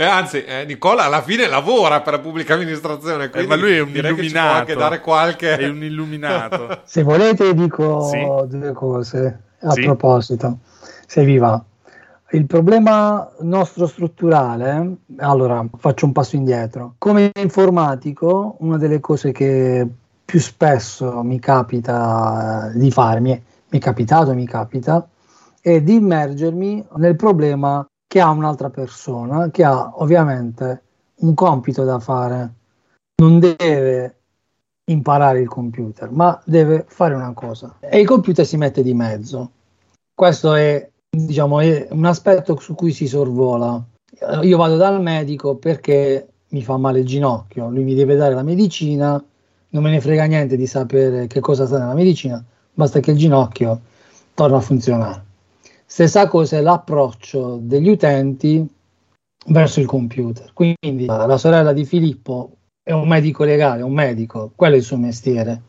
Eh, anzi, eh, Nicola alla fine lavora per la pubblica amministrazione. Eh, ma lui è un illuminato. anche dare qualche... È un illuminato. *laughs* Se volete, dico sì. due cose a sì. proposito. Se vi va. Il problema nostro strutturale, allora faccio un passo indietro. Come informatico, una delle cose che più spesso mi capita di fare, mi è, mi è capitato, mi capita, è di immergermi nel problema che ha un'altra persona, che ha ovviamente un compito da fare. Non deve imparare il computer, ma deve fare una cosa. E il computer si mette di mezzo. Questo è, diciamo, è un aspetto su cui si sorvola. Io vado dal medico perché mi fa male il ginocchio, lui mi deve dare la medicina, non me ne frega niente di sapere che cosa sta nella medicina, basta che il ginocchio torna a funzionare. Stessa cosa è l'approccio degli utenti verso il computer. Quindi la sorella di Filippo è un medico legale, un medico, quello è il suo mestiere.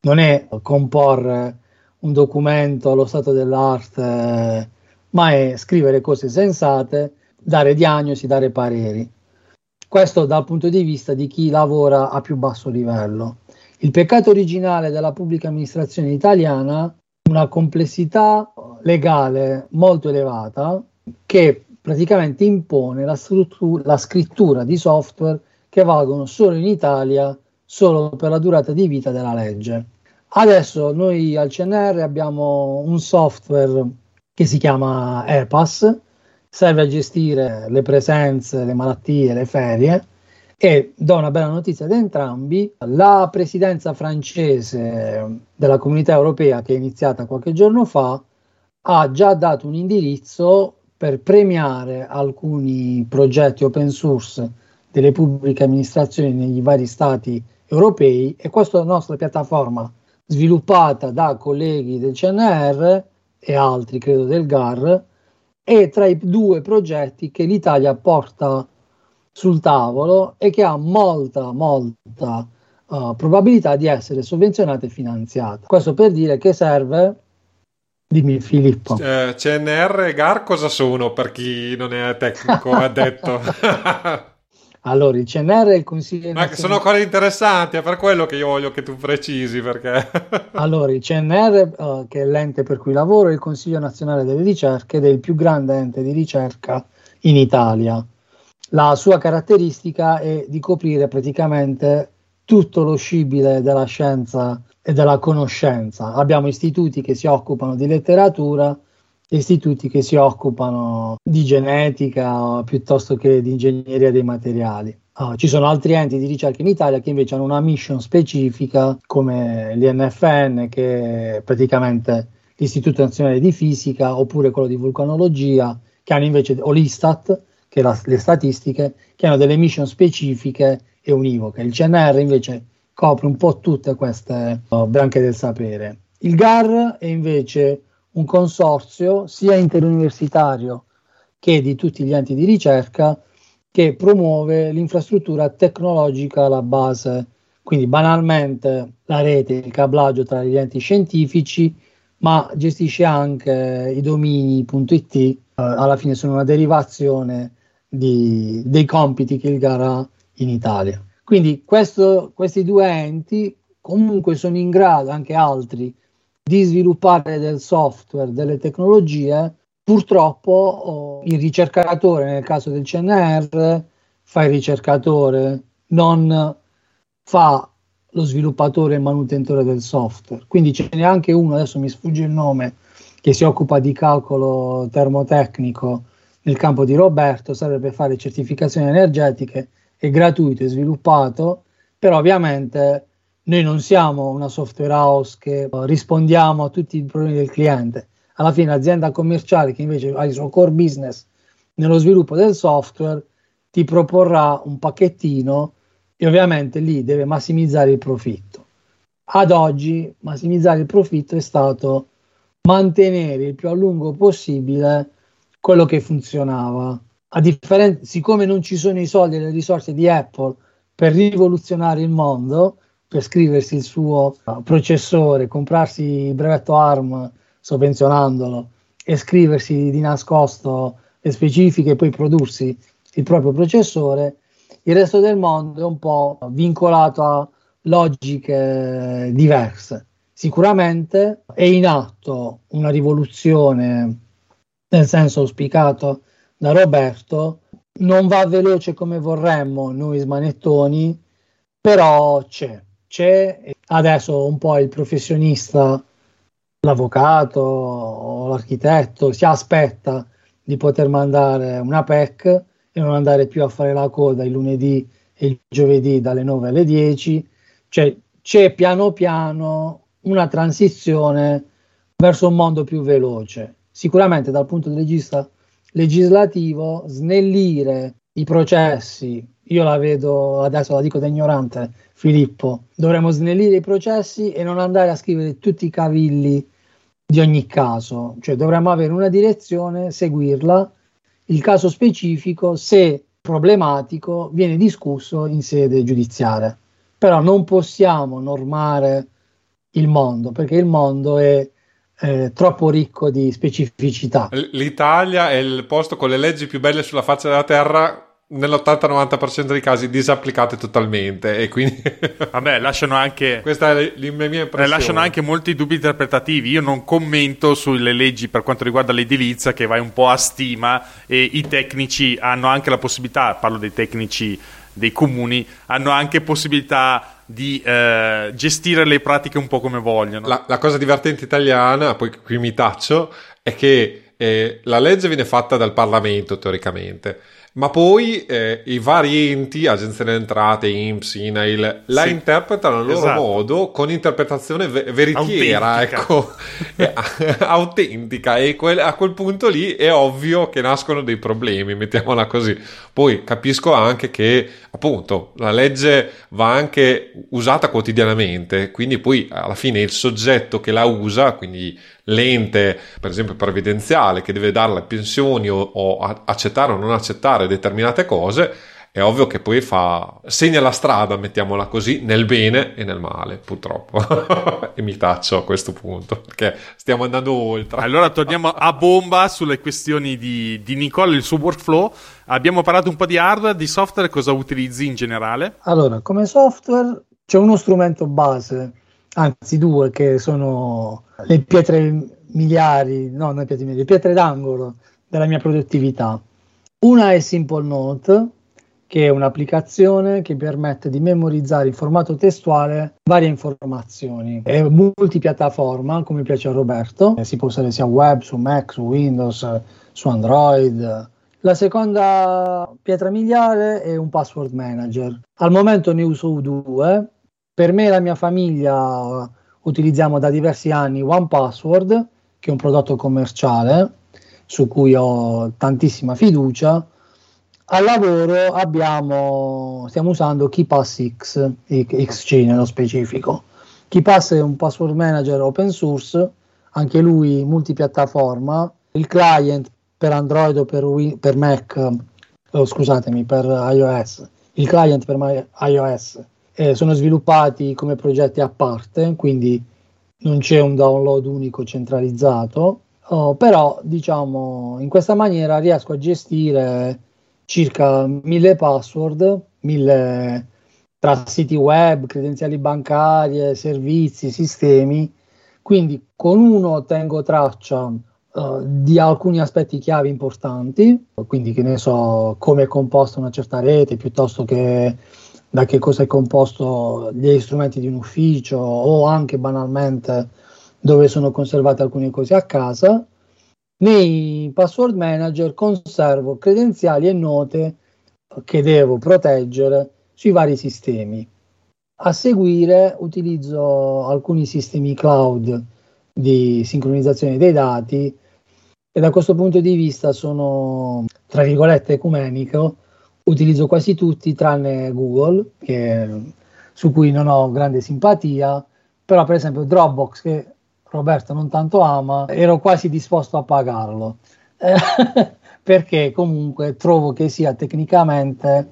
Non è comporre un documento allo stato dell'arte, ma è scrivere cose sensate, dare diagnosi, dare pareri. Questo dal punto di vista di chi lavora a più basso livello. Il peccato originale della pubblica amministrazione italiana una complessità legale molto elevata che praticamente impone la, la, scrittura di software che valgono solo in Italia, solo per la durata di vita della legge. Adesso noi al CNR abbiamo un software che si chiama EPAS, serve a gestire le presenze, le malattie, le ferie e do una bella notizia ad entrambi, la presidenza francese della comunità europea che è iniziata qualche giorno fa ha già dato un indirizzo per premiare alcuni progetti open source delle pubbliche amministrazioni negli vari stati europei e questa nostra piattaforma sviluppata da colleghi del CNR e altri credo del GAR è tra i due progetti che l'Italia porta sul tavolo e che ha molta, molta uh, probabilità di essere sovvenzionata e finanziata. Questo per dire che serve. Dimmi Filippo. Eh, CNR e GAR cosa sono per chi non è tecnico addetto? *laughs* Allora, il CNR è il Consiglio Ma sono cose interessanti, è per quello che io voglio che tu precisi. Perché... *laughs* allora, il CNR, uh, che è l'ente per cui lavoro, è il Consiglio Nazionale delle Ricerche ed è il più grande ente di ricerca in Italia la sua caratteristica è di coprire praticamente tutto lo scibile della scienza e della conoscenza. Abbiamo istituti che si occupano di letteratura, istituti che si occupano di genetica piuttosto che di ingegneria dei materiali. Uh, ci sono altri enti di ricerca in Italia che invece hanno una mission specifica come l'INFN che è praticamente l'Istituto Nazionale di Fisica oppure quello di vulcanologia che hanno invece o l'Istat che la, le statistiche, che hanno delle mission specifiche e univoche. Il CNR invece copre un po' tutte queste uh, branche del sapere. Il GAR è invece un consorzio sia interuniversitario che di tutti gli enti di ricerca che promuove l'infrastruttura tecnologica alla base, quindi banalmente la rete, il cablaggio tra gli enti scientifici, ma gestisce anche i domini.it, eh, alla fine sono una derivazione di, dei compiti che il GAR ha in Italia. Quindi questo, questi due enti comunque sono in grado, anche altri, di sviluppare del software, delle tecnologie. Purtroppo oh, il ricercatore, nel caso del CNR, fa il ricercatore, non fa lo sviluppatore e manutentore del software. Quindi ce n'è anche uno, adesso mi sfugge il nome, che si occupa di calcolo termotecnico nel campo di Roberto, per fare certificazioni energetiche, è gratuito, è sviluppato, però ovviamente noi non siamo una software house che rispondiamo a tutti i problemi del cliente. Alla fine l'azienda commerciale che invece ha il suo core business nello sviluppo del software ti proporrà un pacchettino e ovviamente lì deve massimizzare il profitto. Ad oggi massimizzare il profitto è stato mantenere il più a lungo possibile quello che funzionava. A differenza, siccome non ci sono i soldi e le risorse di Apple per rivoluzionare il mondo, per scriversi il suo processore, comprarsi il brevetto ARM sovvenzionandolo e scriversi di nascosto le specifiche e poi prodursi il proprio processore, il resto del mondo è un po' vincolato a logiche diverse. Sicuramente è in atto una rivoluzione nel senso auspicato da Roberto, non va veloce come vorremmo noi smanettoni, però c'è, c'è adesso un po' il professionista, l'avvocato o l'architetto si aspetta di poter mandare una PEC e non andare più a fare la coda il lunedì e il giovedì dalle 9 alle 10. Cioè c'è piano piano una transizione verso un mondo più veloce. Sicuramente dal punto di vista legislativo, snellire i processi, io la vedo, adesso la dico da ignorante, Filippo, dovremmo snellire i processi e non andare a scrivere tutti i cavilli di ogni caso, cioè dovremmo avere una direzione, seguirla. Il caso specifico, se problematico, viene discusso in sede giudiziaria. Però non possiamo normare il mondo, perché il mondo è eh, troppo ricco di specificità. L'Italia è il posto con le leggi più belle sulla faccia della terra nell'80-90% dei casi disapplicate totalmente e quindi *laughs* vabbè lasciano anche questa è la mia impressione lasciano anche molti dubbi interpretativi io non commento sulle leggi per quanto riguarda l'edilizia che vai un po' a stima e i tecnici hanno anche la possibilità parlo dei tecnici dei comuni hanno anche possibilità di eh, gestire le pratiche un po' come vogliono. La, la cosa divertente italiana poi qui mi taccio è che eh, la legge viene fatta dal Parlamento teoricamente ma poi eh, i vari enti, Agenzia delle Entrate, IMSS, INAIL, la sì, interpretano a loro esatto. modo con interpretazione ve- veritiera, autentica. ecco, *laughs* *laughs* autentica e quel- a quel punto lì è ovvio che nascono dei problemi, mettiamola così. Poi capisco anche che appunto la legge va anche usata quotidianamente, quindi poi alla fine il soggetto che la usa, quindi l'ente, per esempio previdenziale, che deve dare le pensioni o, o accettare o non accettare determinate cose, è ovvio che poi fa segna la strada, mettiamola così, nel bene e nel male, purtroppo. *laughs* e mi taccio a questo punto, perché stiamo andando oltre. Allora torniamo a bomba sulle questioni di, di Nicole e il suo workflow. Abbiamo parlato un po' di hardware, di software, cosa utilizzi in generale? Allora, come software c'è uno strumento base, anzi due, che sono le pietre miliari, no, non le pietre miliari, le pietre d'angolo della mia produttività. Una è Simple Note, che è un'applicazione che permette di memorizzare in formato testuale varie informazioni. È multipiattaforma, come piace a Roberto, si può usare sia web, su Mac, su Windows, su Android. La seconda pietra miliare è un password manager. Al momento ne uso due. Per me e la mia famiglia utilizziamo da diversi anni OnePassword, che è un prodotto commerciale su cui ho tantissima fiducia al lavoro abbiamo, stiamo usando KeePass X, XC nello specifico. KeePass è un password manager open source, anche lui multipiattaforma. Il client per Android o per, Wii, per Mac, oh, scusatemi, per iOS, il client per iOS eh, sono sviluppati come progetti a parte, quindi non c'è un download unico centralizzato, oh, però diciamo in questa maniera riesco a gestire circa mille password, mille tra siti web, credenziali bancarie, servizi, sistemi. Quindi con uno tengo traccia uh, di alcuni aspetti chiave importanti, quindi che ne so come è composta una certa rete piuttosto che da che cosa è composto gli strumenti di un ufficio o anche banalmente dove sono conservate alcune cose a casa. Nei password manager conservo credenziali e note che devo proteggere sui vari sistemi. A seguire utilizzo alcuni sistemi cloud di sincronizzazione dei dati e da questo punto di vista sono tra virgolette ecumenico utilizzo quasi tutti tranne Google che, su cui non ho grande simpatia però per esempio Dropbox che Roberto non tanto ama ero quasi disposto a pagarlo. *laughs* Perché comunque trovo che sia tecnicamente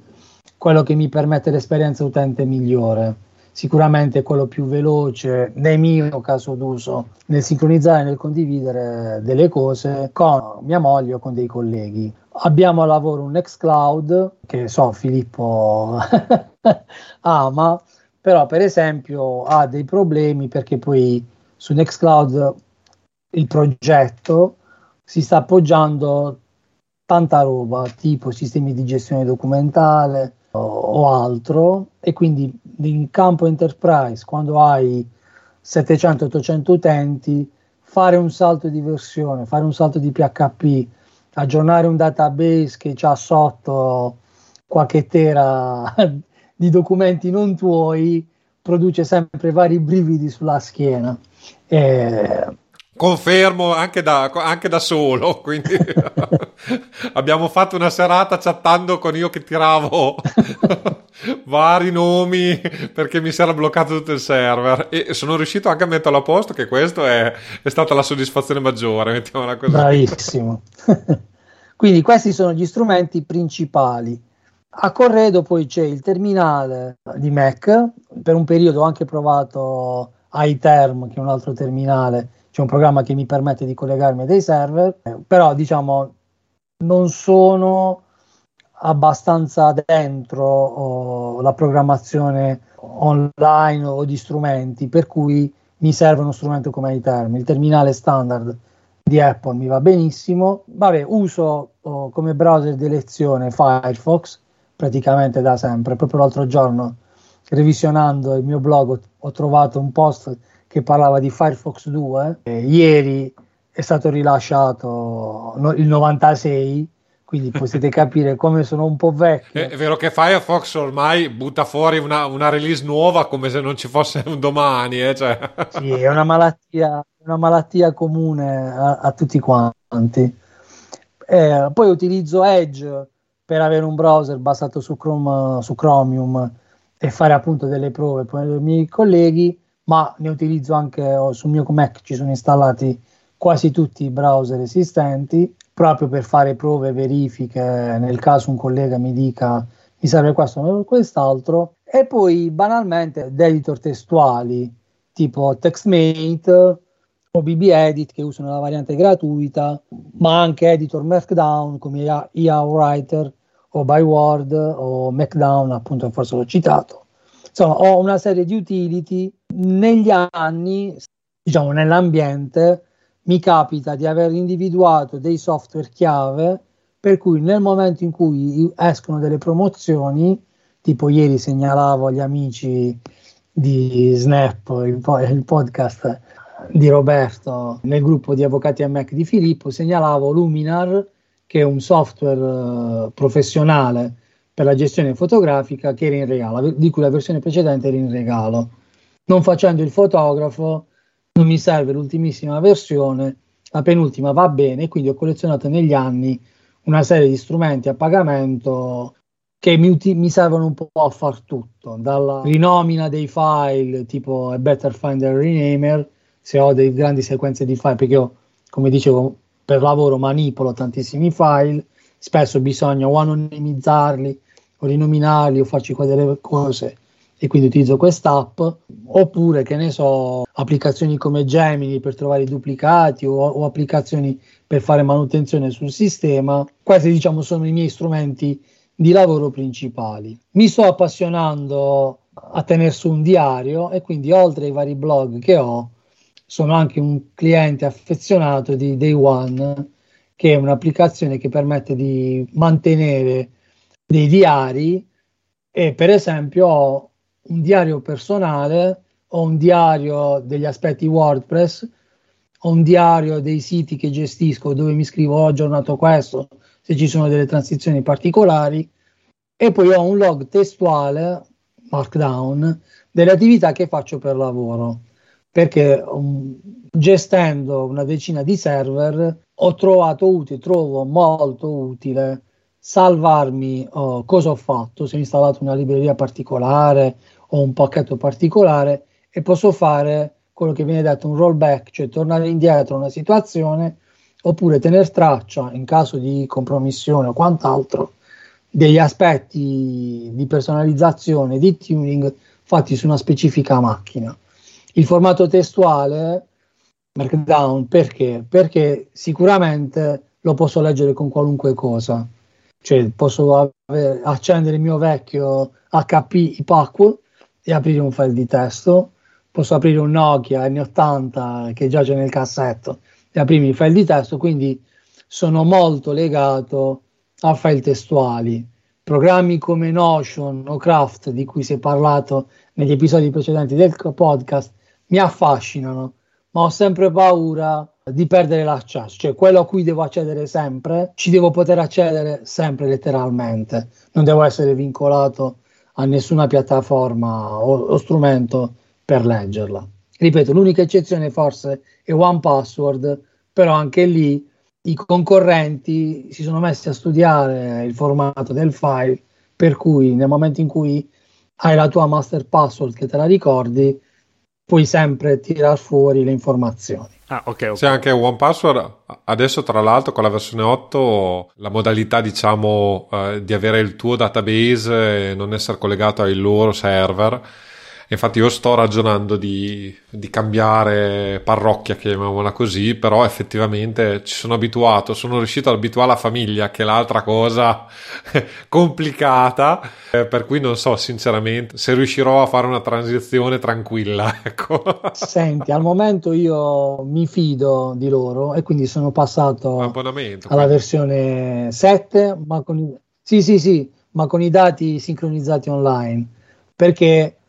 quello che mi permette l'esperienza utente migliore. Sicuramente quello più veloce nel mio caso d'uso nel sincronizzare nel condividere delle cose con mia moglie o con dei colleghi abbiamo a lavoro un Nextcloud che so Filippo *laughs* ama, però per esempio ha dei problemi perché poi su Nextcloud il progetto si sta appoggiando tanta roba tipo sistemi di gestione documentale o, altro e quindi in campo enterprise quando hai 700-800 utenti fare un salto di versione, fare un salto di PHP aggiornare un database che ha sotto qualche tera *laughs* di documenti non tuoi produce sempre vari brividi sulla schiena. E... Confermo anche da, anche da solo, *laughs* quindi *laughs* abbiamo fatto una serata chattando con io che tiravo *laughs* vari nomi perché mi si era bloccato tutto il server e sono riuscito anche a metterlo a posto che questo è, è stata la soddisfazione maggiore, mettiamola così. Bravissimo. Quindi questi sono gli strumenti principali. A corredo poi c'è il terminale di Mac, per un periodo ho anche provato iTerm, che è un altro terminale, c'è un programma che mi permette di collegarmi a dei server, però diciamo non sono abbastanza dentro oh, la programmazione online o di strumenti, per cui mi serve uno strumento come iTerm. Il terminale standard di Apple mi va benissimo. Vabbè, uso oh, come browser di elezione Firefox praticamente da sempre. Proprio l'altro giorno, revisionando il mio blog, ho trovato un post che parlava di Firefox 2. Eh, ieri è stato rilasciato no, il 96 quindi potete *laughs* capire come sono un po' vecchio. È vero che Firefox ormai butta fuori una, una release nuova come se non ci fosse un domani. Eh? Cioè. *laughs* Sì, è una malattia, una malattia comune a, a tutti quanti. Eh, poi utilizzo Edge per avere un browser basato su, Chrome, su Chromium e fare appunto delle prove con i miei colleghi, ma ne utilizzo anche oh, sul mio Mac, ci sono installati quasi tutti i browser esistenti proprio per fare prove, verifiche, nel caso un collega mi dica mi serve questo o quest'altro, e poi banalmente editor testuali tipo TextMate o BB Edit che usano la variante gratuita, ma anche editor Markdown come IA Writer o Byword o Markdown, appunto forse l'ho citato. Insomma, ho una serie di utility negli anni, diciamo nell'ambiente, mi capita di aver individuato dei software chiave per cui nel momento in cui escono delle promozioni, tipo ieri segnalavo agli amici di Snap, il, il podcast di Roberto, nel gruppo di avvocati a Mac di Filippo, segnalavo Luminar, che è un software uh, professionale per la gestione fotografica che era in regalo, di cui la versione precedente era in regalo. Non facendo il fotografo, non mi serve l'ultimissima versione, la penultima va bene, quindi ho collezionato negli anni una serie di strumenti a pagamento che mi, mi servono un po' a far tutto, dalla rinomina dei file tipo Better Finder Renamer, se ho delle grandi sequenze di file, perché io, come dicevo, per lavoro manipolo tantissimi file, spesso bisogna o anonimizzarli o rinominarli o farci delle cose e quindi utilizzo quest'app, oppure che ne so, applicazioni come Gemini per trovare i duplicati o, o applicazioni per fare manutenzione sul sistema. Questi diciamo sono i miei strumenti di lavoro principali. Mi sto appassionando a tenere su un diario e quindi oltre ai vari blog che ho, sono anche un cliente affezionato di Day One, che è un'applicazione che permette di mantenere dei diari e per esempio un diario personale, ho un diario degli aspetti WordPress, ho un diario dei siti che gestisco dove mi scrivo ho aggiornato questo, se ci sono delle transizioni particolari. E poi ho un log testuale, Markdown, delle attività che faccio per lavoro. Perché um, gestendo una decina di server ho trovato utile, trovo molto utile salvarmi uh, cosa ho fatto, se ho installato una libreria particolare o un pacchetto particolare e posso fare quello che viene detto un rollback, cioè tornare indietro a una situazione oppure tenere traccia in caso di compromissione o quant'altro degli aspetti di personalizzazione, di tuning fatti su una specifica macchina. Il formato testuale Markdown perché? Perché sicuramente lo posso leggere con qualunque cosa, cioè posso avere, accendere il mio vecchio HP IPAQ e aprire un file di testo, posso aprire un Nokia N80 che giace nel cassetto e aprirmi il file di testo, quindi sono molto legato a file testuali. Programmi come Notion o Craft, di cui si è parlato negli episodi precedenti del podcast, mi affascinano, ma ho sempre paura di perdere l'accesso, cioè quello a cui devo accedere sempre, ci devo poter accedere sempre letteralmente, non devo essere vincolato a nessuna piattaforma o, o strumento per leggerla. Ripeto, l'unica eccezione forse è One Password, però anche lì i concorrenti si sono messi a studiare il formato del file, per cui nel momento in cui hai la tua master password che te la ricordi, puoi sempre tirar fuori le informazioni. Ah, ok, ok. C'è anche One Password. Adesso, tra l'altro, con la versione 8, la modalità, diciamo, eh, di avere il tuo database e non essere collegato ai loro server Infatti io sto ragionando di, di, cambiare parrocchia, chiamiamola così, però effettivamente ci sono abituato, sono riuscito ad abituare la famiglia, che è l'altra cosa *laughs* complicata, eh, per cui non so sinceramente se riuscirò a fare una transizione tranquilla. *laughs* Ecco. Senti, al momento io mi fido di loro e quindi sono passato alla quindi. versione 7, ma con i... Sì, sì, sì, ma con i dati sincronizzati online, perché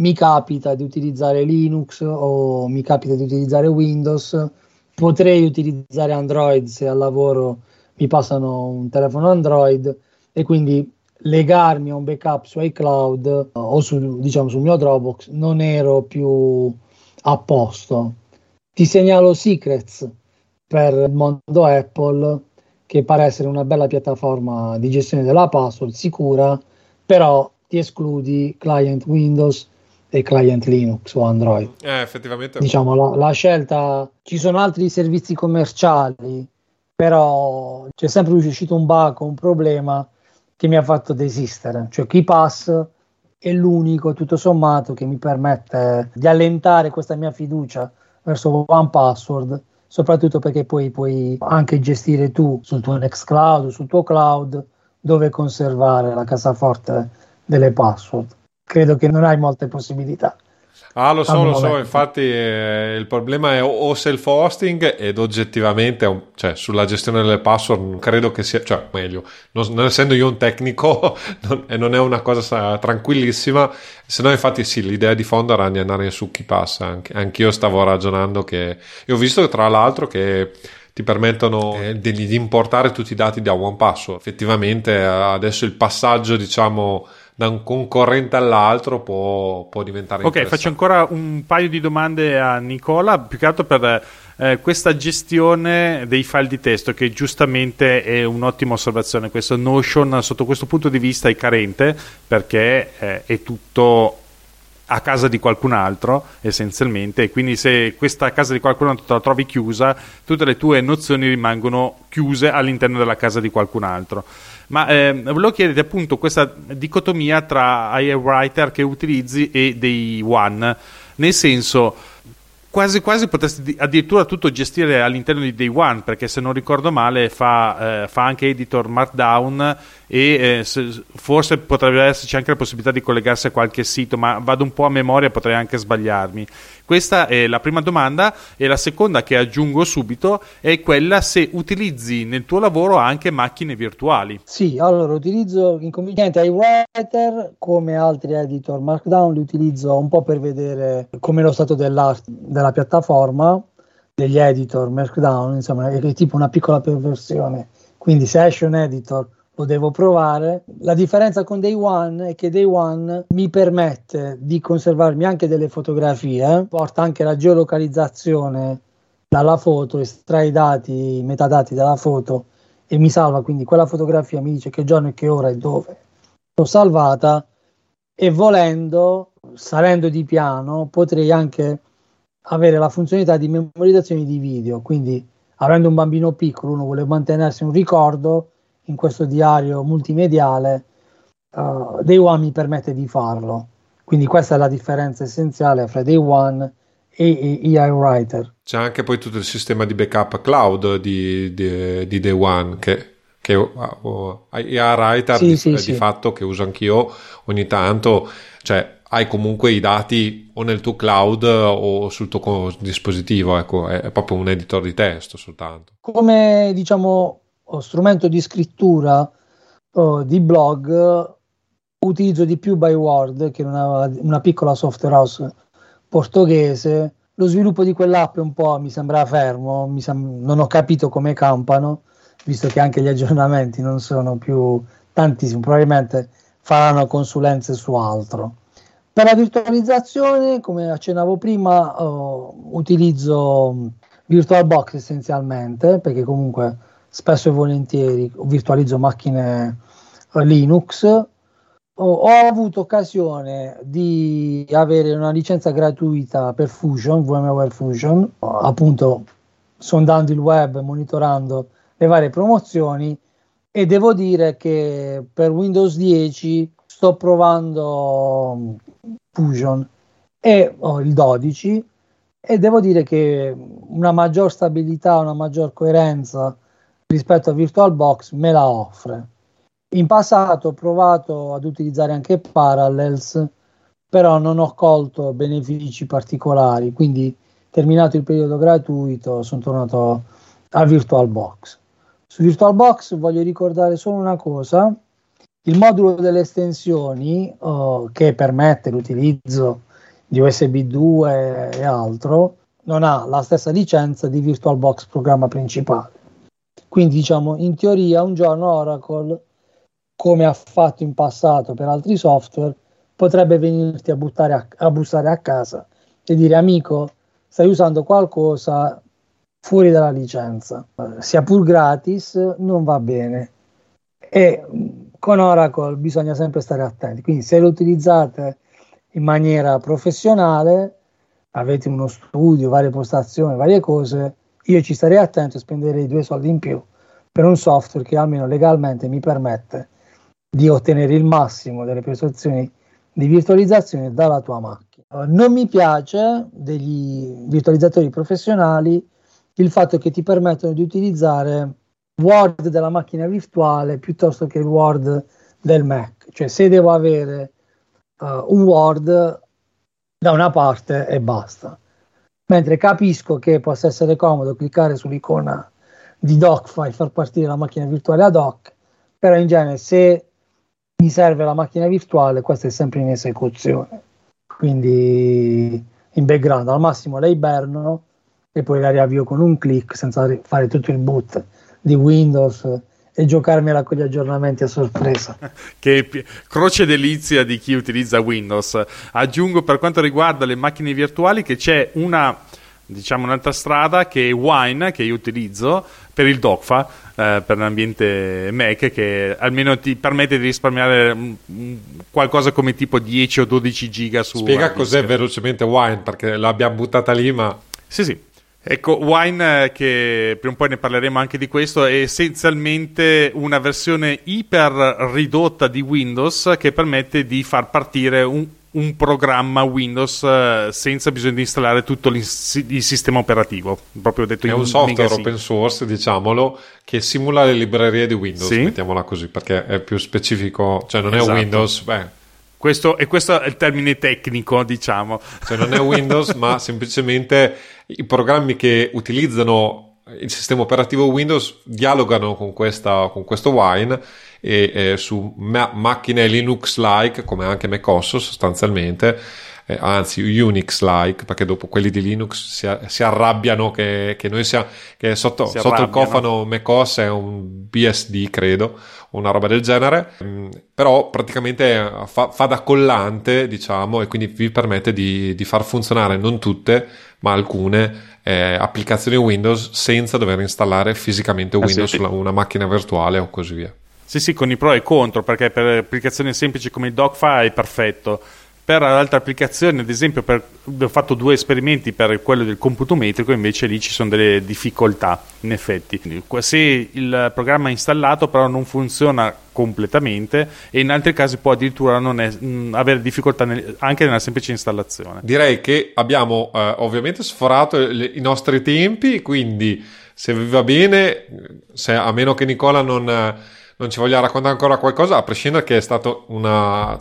mi capita di utilizzare Linux o mi capita di utilizzare Windows, potrei utilizzare Android se al lavoro mi passano un telefono Android e quindi legarmi a un backup su iCloud o su, diciamo, sul mio Dropbox non ero più a posto. Ti segnalo Secrets per il mondo Apple che pare essere una bella piattaforma di gestione della password sicura, però ti escludi client Windows dei client Linux o Android. Eh, effettivamente. Diciamo la, la, scelta, ci sono altri servizi commerciali, però c'è sempre uscito un bug, un problema che mi ha fatto desistere. Cioè KeyPass è l'unico, tutto sommato, che mi permette di allentare questa mia fiducia verso OnePassword, soprattutto perché poi puoi anche gestire tu sul tuo Nextcloud, sul tuo cloud, dove conservare la cassaforte delle password credo che non hai molte possibilità. Ah, lo so, lo so, infatti eh, il problema è o self-hosting ed oggettivamente, cioè sulla gestione delle password non credo che sia, cioè meglio, non, non essendo io un tecnico *laughs* non, e non è una cosa tranquillissima, se no infatti sì, l'idea di fondo era di andare su chi passa, anche, anch'io stavo ragionando che, e ho visto tra l'altro che ti permettono eh, di, di importare tutti i dati da OnePassword, effettivamente adesso il passaggio diciamo da un concorrente all'altro può, può diventare ok faccio ancora un paio di domande a Nicola. Più che altro per eh, questa gestione dei file di testo che giustamente è un'ottima osservazione. Questo Notion sotto questo punto di vista è carente perché eh, è tutto a casa di qualcun altro essenzialmente. E quindi se questa casa di qualcun altro te la trovi chiusa tutte le tue nozioni rimangono chiuse all'interno della casa di qualcun altro ma eh, volevo chiederti appunto questa dicotomia tra AI Writer che utilizzi e dei One, nel senso quasi quasi potresti addirittura tutto gestire all'interno di Day One, perché se non ricordo male fa, eh, fa anche editor Markdown e eh, se, forse potrebbe esserci anche la possibilità di collegarsi a qualche sito, ma vado un po' a memoria, potrei anche sbagliarmi. Questa è la prima domanda e la seconda che aggiungo subito è quella se utilizzi nel tuo lavoro anche macchine virtuali. Sì, allora utilizzo inconveniente iWriter come altri editor Markdown, li utilizzo un po' per vedere come lo stato dell'art della piattaforma, degli editor Markdown, insomma è tipo una piccola perversione. Quindi se esce un editor lo devo provare. La differenza con Day One è che Day One mi permette di conservarmi anche delle fotografie, porta anche la geolocalizzazione dalla foto, estrae i dati, i metadati dalla foto e mi salva. Quindi quella fotografia, mi dice che giorno e che ora e dove l'ho salvata. E volendo, salendo di piano, potrei anche avere la funzionalità di memorizzazione di video, quindi avendo un bambino piccolo uno vuole mantenersi un ricordo in questo diario multimediale, uh, Day One mi permette di farlo. Quindi questa è la differenza essenziale fra Day One e, e AI Writer. C'è anche poi tutto il sistema di backup cloud di, di, di Day One che, che uh, AI Writer sì, di, sì, di sì. fatto che uso anch'io ogni tanto, cioè hai comunque i dati o nel tuo cloud o sul tuo dispositivo, ecco, è, è proprio un editor di testo soltanto. Come diciamo strumento di scrittura oh, di blog utilizzo di più Byword che è una, una piccola software house portoghese. Lo sviluppo di quell'app un po' mi sembra fermo mi sem- non ho capito come campano visto che anche gli aggiornamenti non sono più tantissimi probabilmente faranno consulenze su altro. Per la virtualizzazione come accennavo prima oh, utilizzo VirtualBox essenzialmente perché comunque spesso e volentieri virtualizzo macchine Linux. Ho, avuto occasione di avere una licenza gratuita per Fusion, VMware Fusion, appunto sondando il web, monitorando le varie promozioni. E devo dire che per Windows 10 sto provando Fusion e oh, il 12 e devo dire che una maggior stabilità, una maggior coerenza rispetto a VirtualBox me la offre. In passato ho provato ad utilizzare anche Parallels, però non ho colto benefici particolari, quindi terminato il periodo gratuito sono tornato a VirtualBox. Su VirtualBox voglio ricordare solo una cosa, il modulo delle estensioni oh, che permette l'utilizzo di USB 2 e altro non ha la stessa licenza di VirtualBox programma principale. Quindi diciamo in teoria un giorno Oracle, come ha fatto in passato per altri software, potrebbe venirti a, a, a bussare a casa e dire amico, stai usando qualcosa fuori dalla licenza, sia pur gratis, non va bene. E con Oracle bisogna sempre stare attenti. Quindi se lo utilizzate in maniera professionale, avete uno studio, varie postazioni, varie cose, io ci starei attento e spenderei due soldi in più per un software che almeno legalmente mi permette di ottenere il massimo delle prestazioni di virtualizzazione dalla tua macchina. Non mi piace degli virtualizzatori professionali il fatto che ti permettono di utilizzare Word della macchina virtuale piuttosto che il Word del Mac. Cioè se devo avere uh, un Word da una parte e basta mentre capisco che possa essere comodo cliccare sull'icona di Docfile, far partire la macchina virtuale ad hoc, però in genere se mi serve la macchina virtuale, questa è sempre in esecuzione. Quindi in background al massimo la iberno e poi la riavvio con un clic senza fare tutto il boot di Windows e giocarmela con gli aggiornamenti a sorpresa. *laughs* che croce delizia di chi utilizza Windows. Aggiungo per quanto riguarda le macchine virtuali che c'è una diciamo un'altra strada che è Wine che io utilizzo per il DOCFA eh, per l'ambiente Mac che almeno ti permette di risparmiare mm, mm, qualcosa come tipo 10 o 12 giga su spiega cos'è velocemente Wine perché l'abbiamo buttata lì ma sì sì Ecco, Wine, eh, che prima o poi ne parleremo anche di questo, è essenzialmente una versione iper ridotta di Windows che permette di far partire un, un programma Windows eh, senza bisogno di installare tutto il sistema operativo. Proprio detto è un software open source, diciamolo, che simula le librerie di Windows, sì. mettiamola così, perché è più specifico, cioè non esatto. è Windows, beh, questo, e questo è il termine tecnico, diciamo. Cioè non è Windows, ma *laughs* semplicemente i programmi che utilizzano il sistema operativo Windows dialogano con, questa, con questo Wine e eh, su ma- macchine Linux-like, come anche macOS sostanzialmente, eh, anzi Unix-like, perché dopo quelli di Linux si, si arrabbiano che, che noi siamo, che sotto, sotto il cofano macOS è un BSD, credo, una roba del genere, mm, però praticamente eh, fa, fa, da collante, diciamo, e quindi vi permette di, di far funzionare non tutte, ma alcune eh, applicazioni Windows senza dover installare fisicamente Windows eh sì, sì. su una macchina virtuale o così via. Sì, sì, con i pro e i contro, perché per applicazioni semplici come il Dogfile è perfetto per altre applicazioni, ad esempio, per, ho fatto due esperimenti per quello del computo metrico, invece lì ci sono delle difficoltà, in effetti. Se il programma è installato, però non funziona completamente, e in altri casi può addirittura è, mh, avere difficoltà nel, anche nella semplice installazione. Direi che abbiamo eh, ovviamente sforato le, i nostri tempi, quindi se vi va bene, se, a meno che Nicola non non ci voglia raccontare ancora qualcosa, a prescindere che è stato una...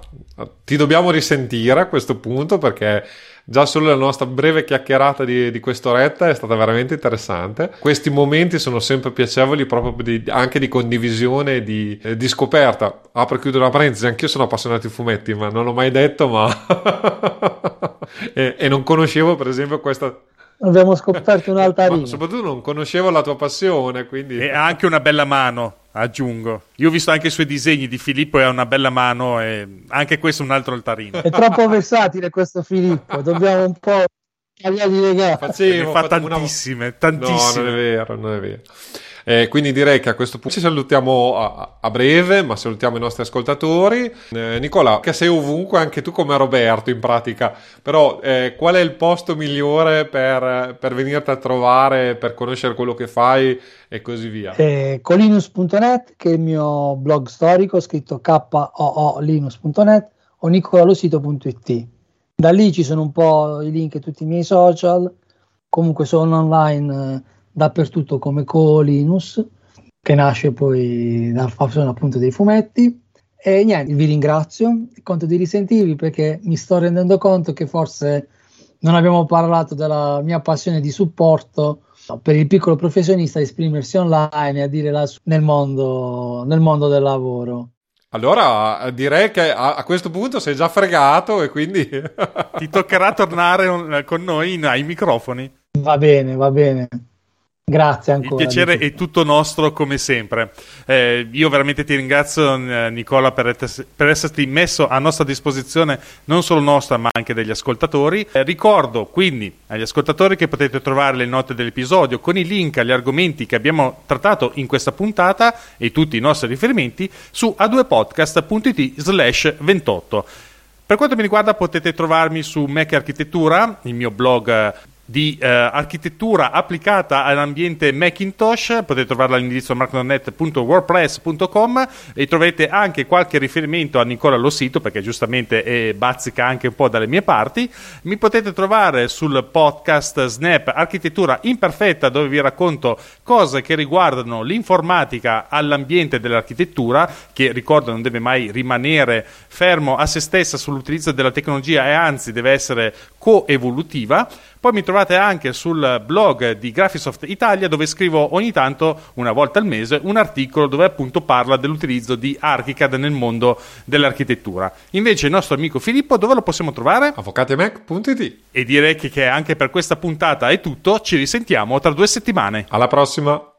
Ti dobbiamo risentire a questo punto perché già solo la nostra breve chiacchierata di, di quest'oretta è stata veramente interessante. Questi momenti sono sempre piacevoli proprio di, anche di condivisione e di, eh, di, scoperta. Apro e chiudo una parentesi, anch'io sono appassionato di fumetti, ma non l'ho mai detto, ma... *laughs* e, e non conoscevo per esempio questa abbiamo scoperto un'altra *laughs* Ma soprattutto non conoscevo la tua passione, quindi... E anche una bella mano, aggiungo. Io ho visto anche i suoi disegni di Filippo e ha una bella mano e anche questo è un altro altarino. È troppo versatile questo Filippo, *laughs* dobbiamo un po' tagliargli le gambe. Facevo, fa tantissime, una... tantissime. No, non è vero, non è vero. Eh, quindi direi che a questo punto ci salutiamo a, a breve, ma salutiamo i nostri ascoltatori. Eh, Nicola, che sei ovunque, anche tu come Roberto in pratica, però eh, qual è il posto migliore per, per, venirti a trovare, per conoscere quello che fai e così via? Eh, colinus.net, che è il mio blog storico, scritto k-o-o-linus.net o nicolalosito.it. Da lì ci sono un po' i link a tutti i miei social, comunque sono online eh, dappertutto come Co-Linus, che nasce poi dal fazione appunto dei fumetti. E niente, vi ringrazio, conto di risentirvi perché mi sto rendendo conto che forse non abbiamo parlato della mia passione di supporto per il piccolo professionista a esprimersi online e a dire la, nel, mondo, nel mondo del lavoro. Allora direi che a, a, questo punto sei già fregato e quindi *laughs* ti toccherà tornare con noi ai microfoni. Va bene, va bene. Grazie ancora. Il piacere è tutto nostro come sempre. Eh, io veramente ti ringrazio eh, Nicola per, et- per, esserti messo a nostra disposizione non solo nostra ma anche degli ascoltatori. Eh, ricordo quindi agli ascoltatori che potete trovare le note dell'episodio con i link agli argomenti che abbiamo trattato in questa puntata e tutti i nostri riferimenti su a2podcast.it slash 28. Per quanto mi riguarda potete trovarmi su Mac Architettura, il mio blog di eh, architettura applicata all'ambiente Macintosh, potete trovarla all'indirizzo markdonet.wordpress.com e troverete anche qualche riferimento a Nicola Lossito perché giustamente è, bazzica anche un po' dalle mie parti. Mi potete trovare sul podcast Snap Architettura Imperfetta dove vi racconto cose che riguardano l'informatica all'ambiente dell'architettura che ricordo non deve mai rimanere fermo a se stessa sull'utilizzo della tecnologia e anzi deve essere coevolutiva. Poi mi trovate anche sul blog di Graphisoft Italia dove scrivo ogni tanto, una volta al mese, un articolo dove appunto parla dell'utilizzo di ArchiCAD nel mondo dell'architettura. Invece il nostro amico Filippo dove lo possiamo trovare? Avvocatiemac.it E direi che anche per questa puntata è tutto, ci risentiamo tra due settimane. Alla prossima!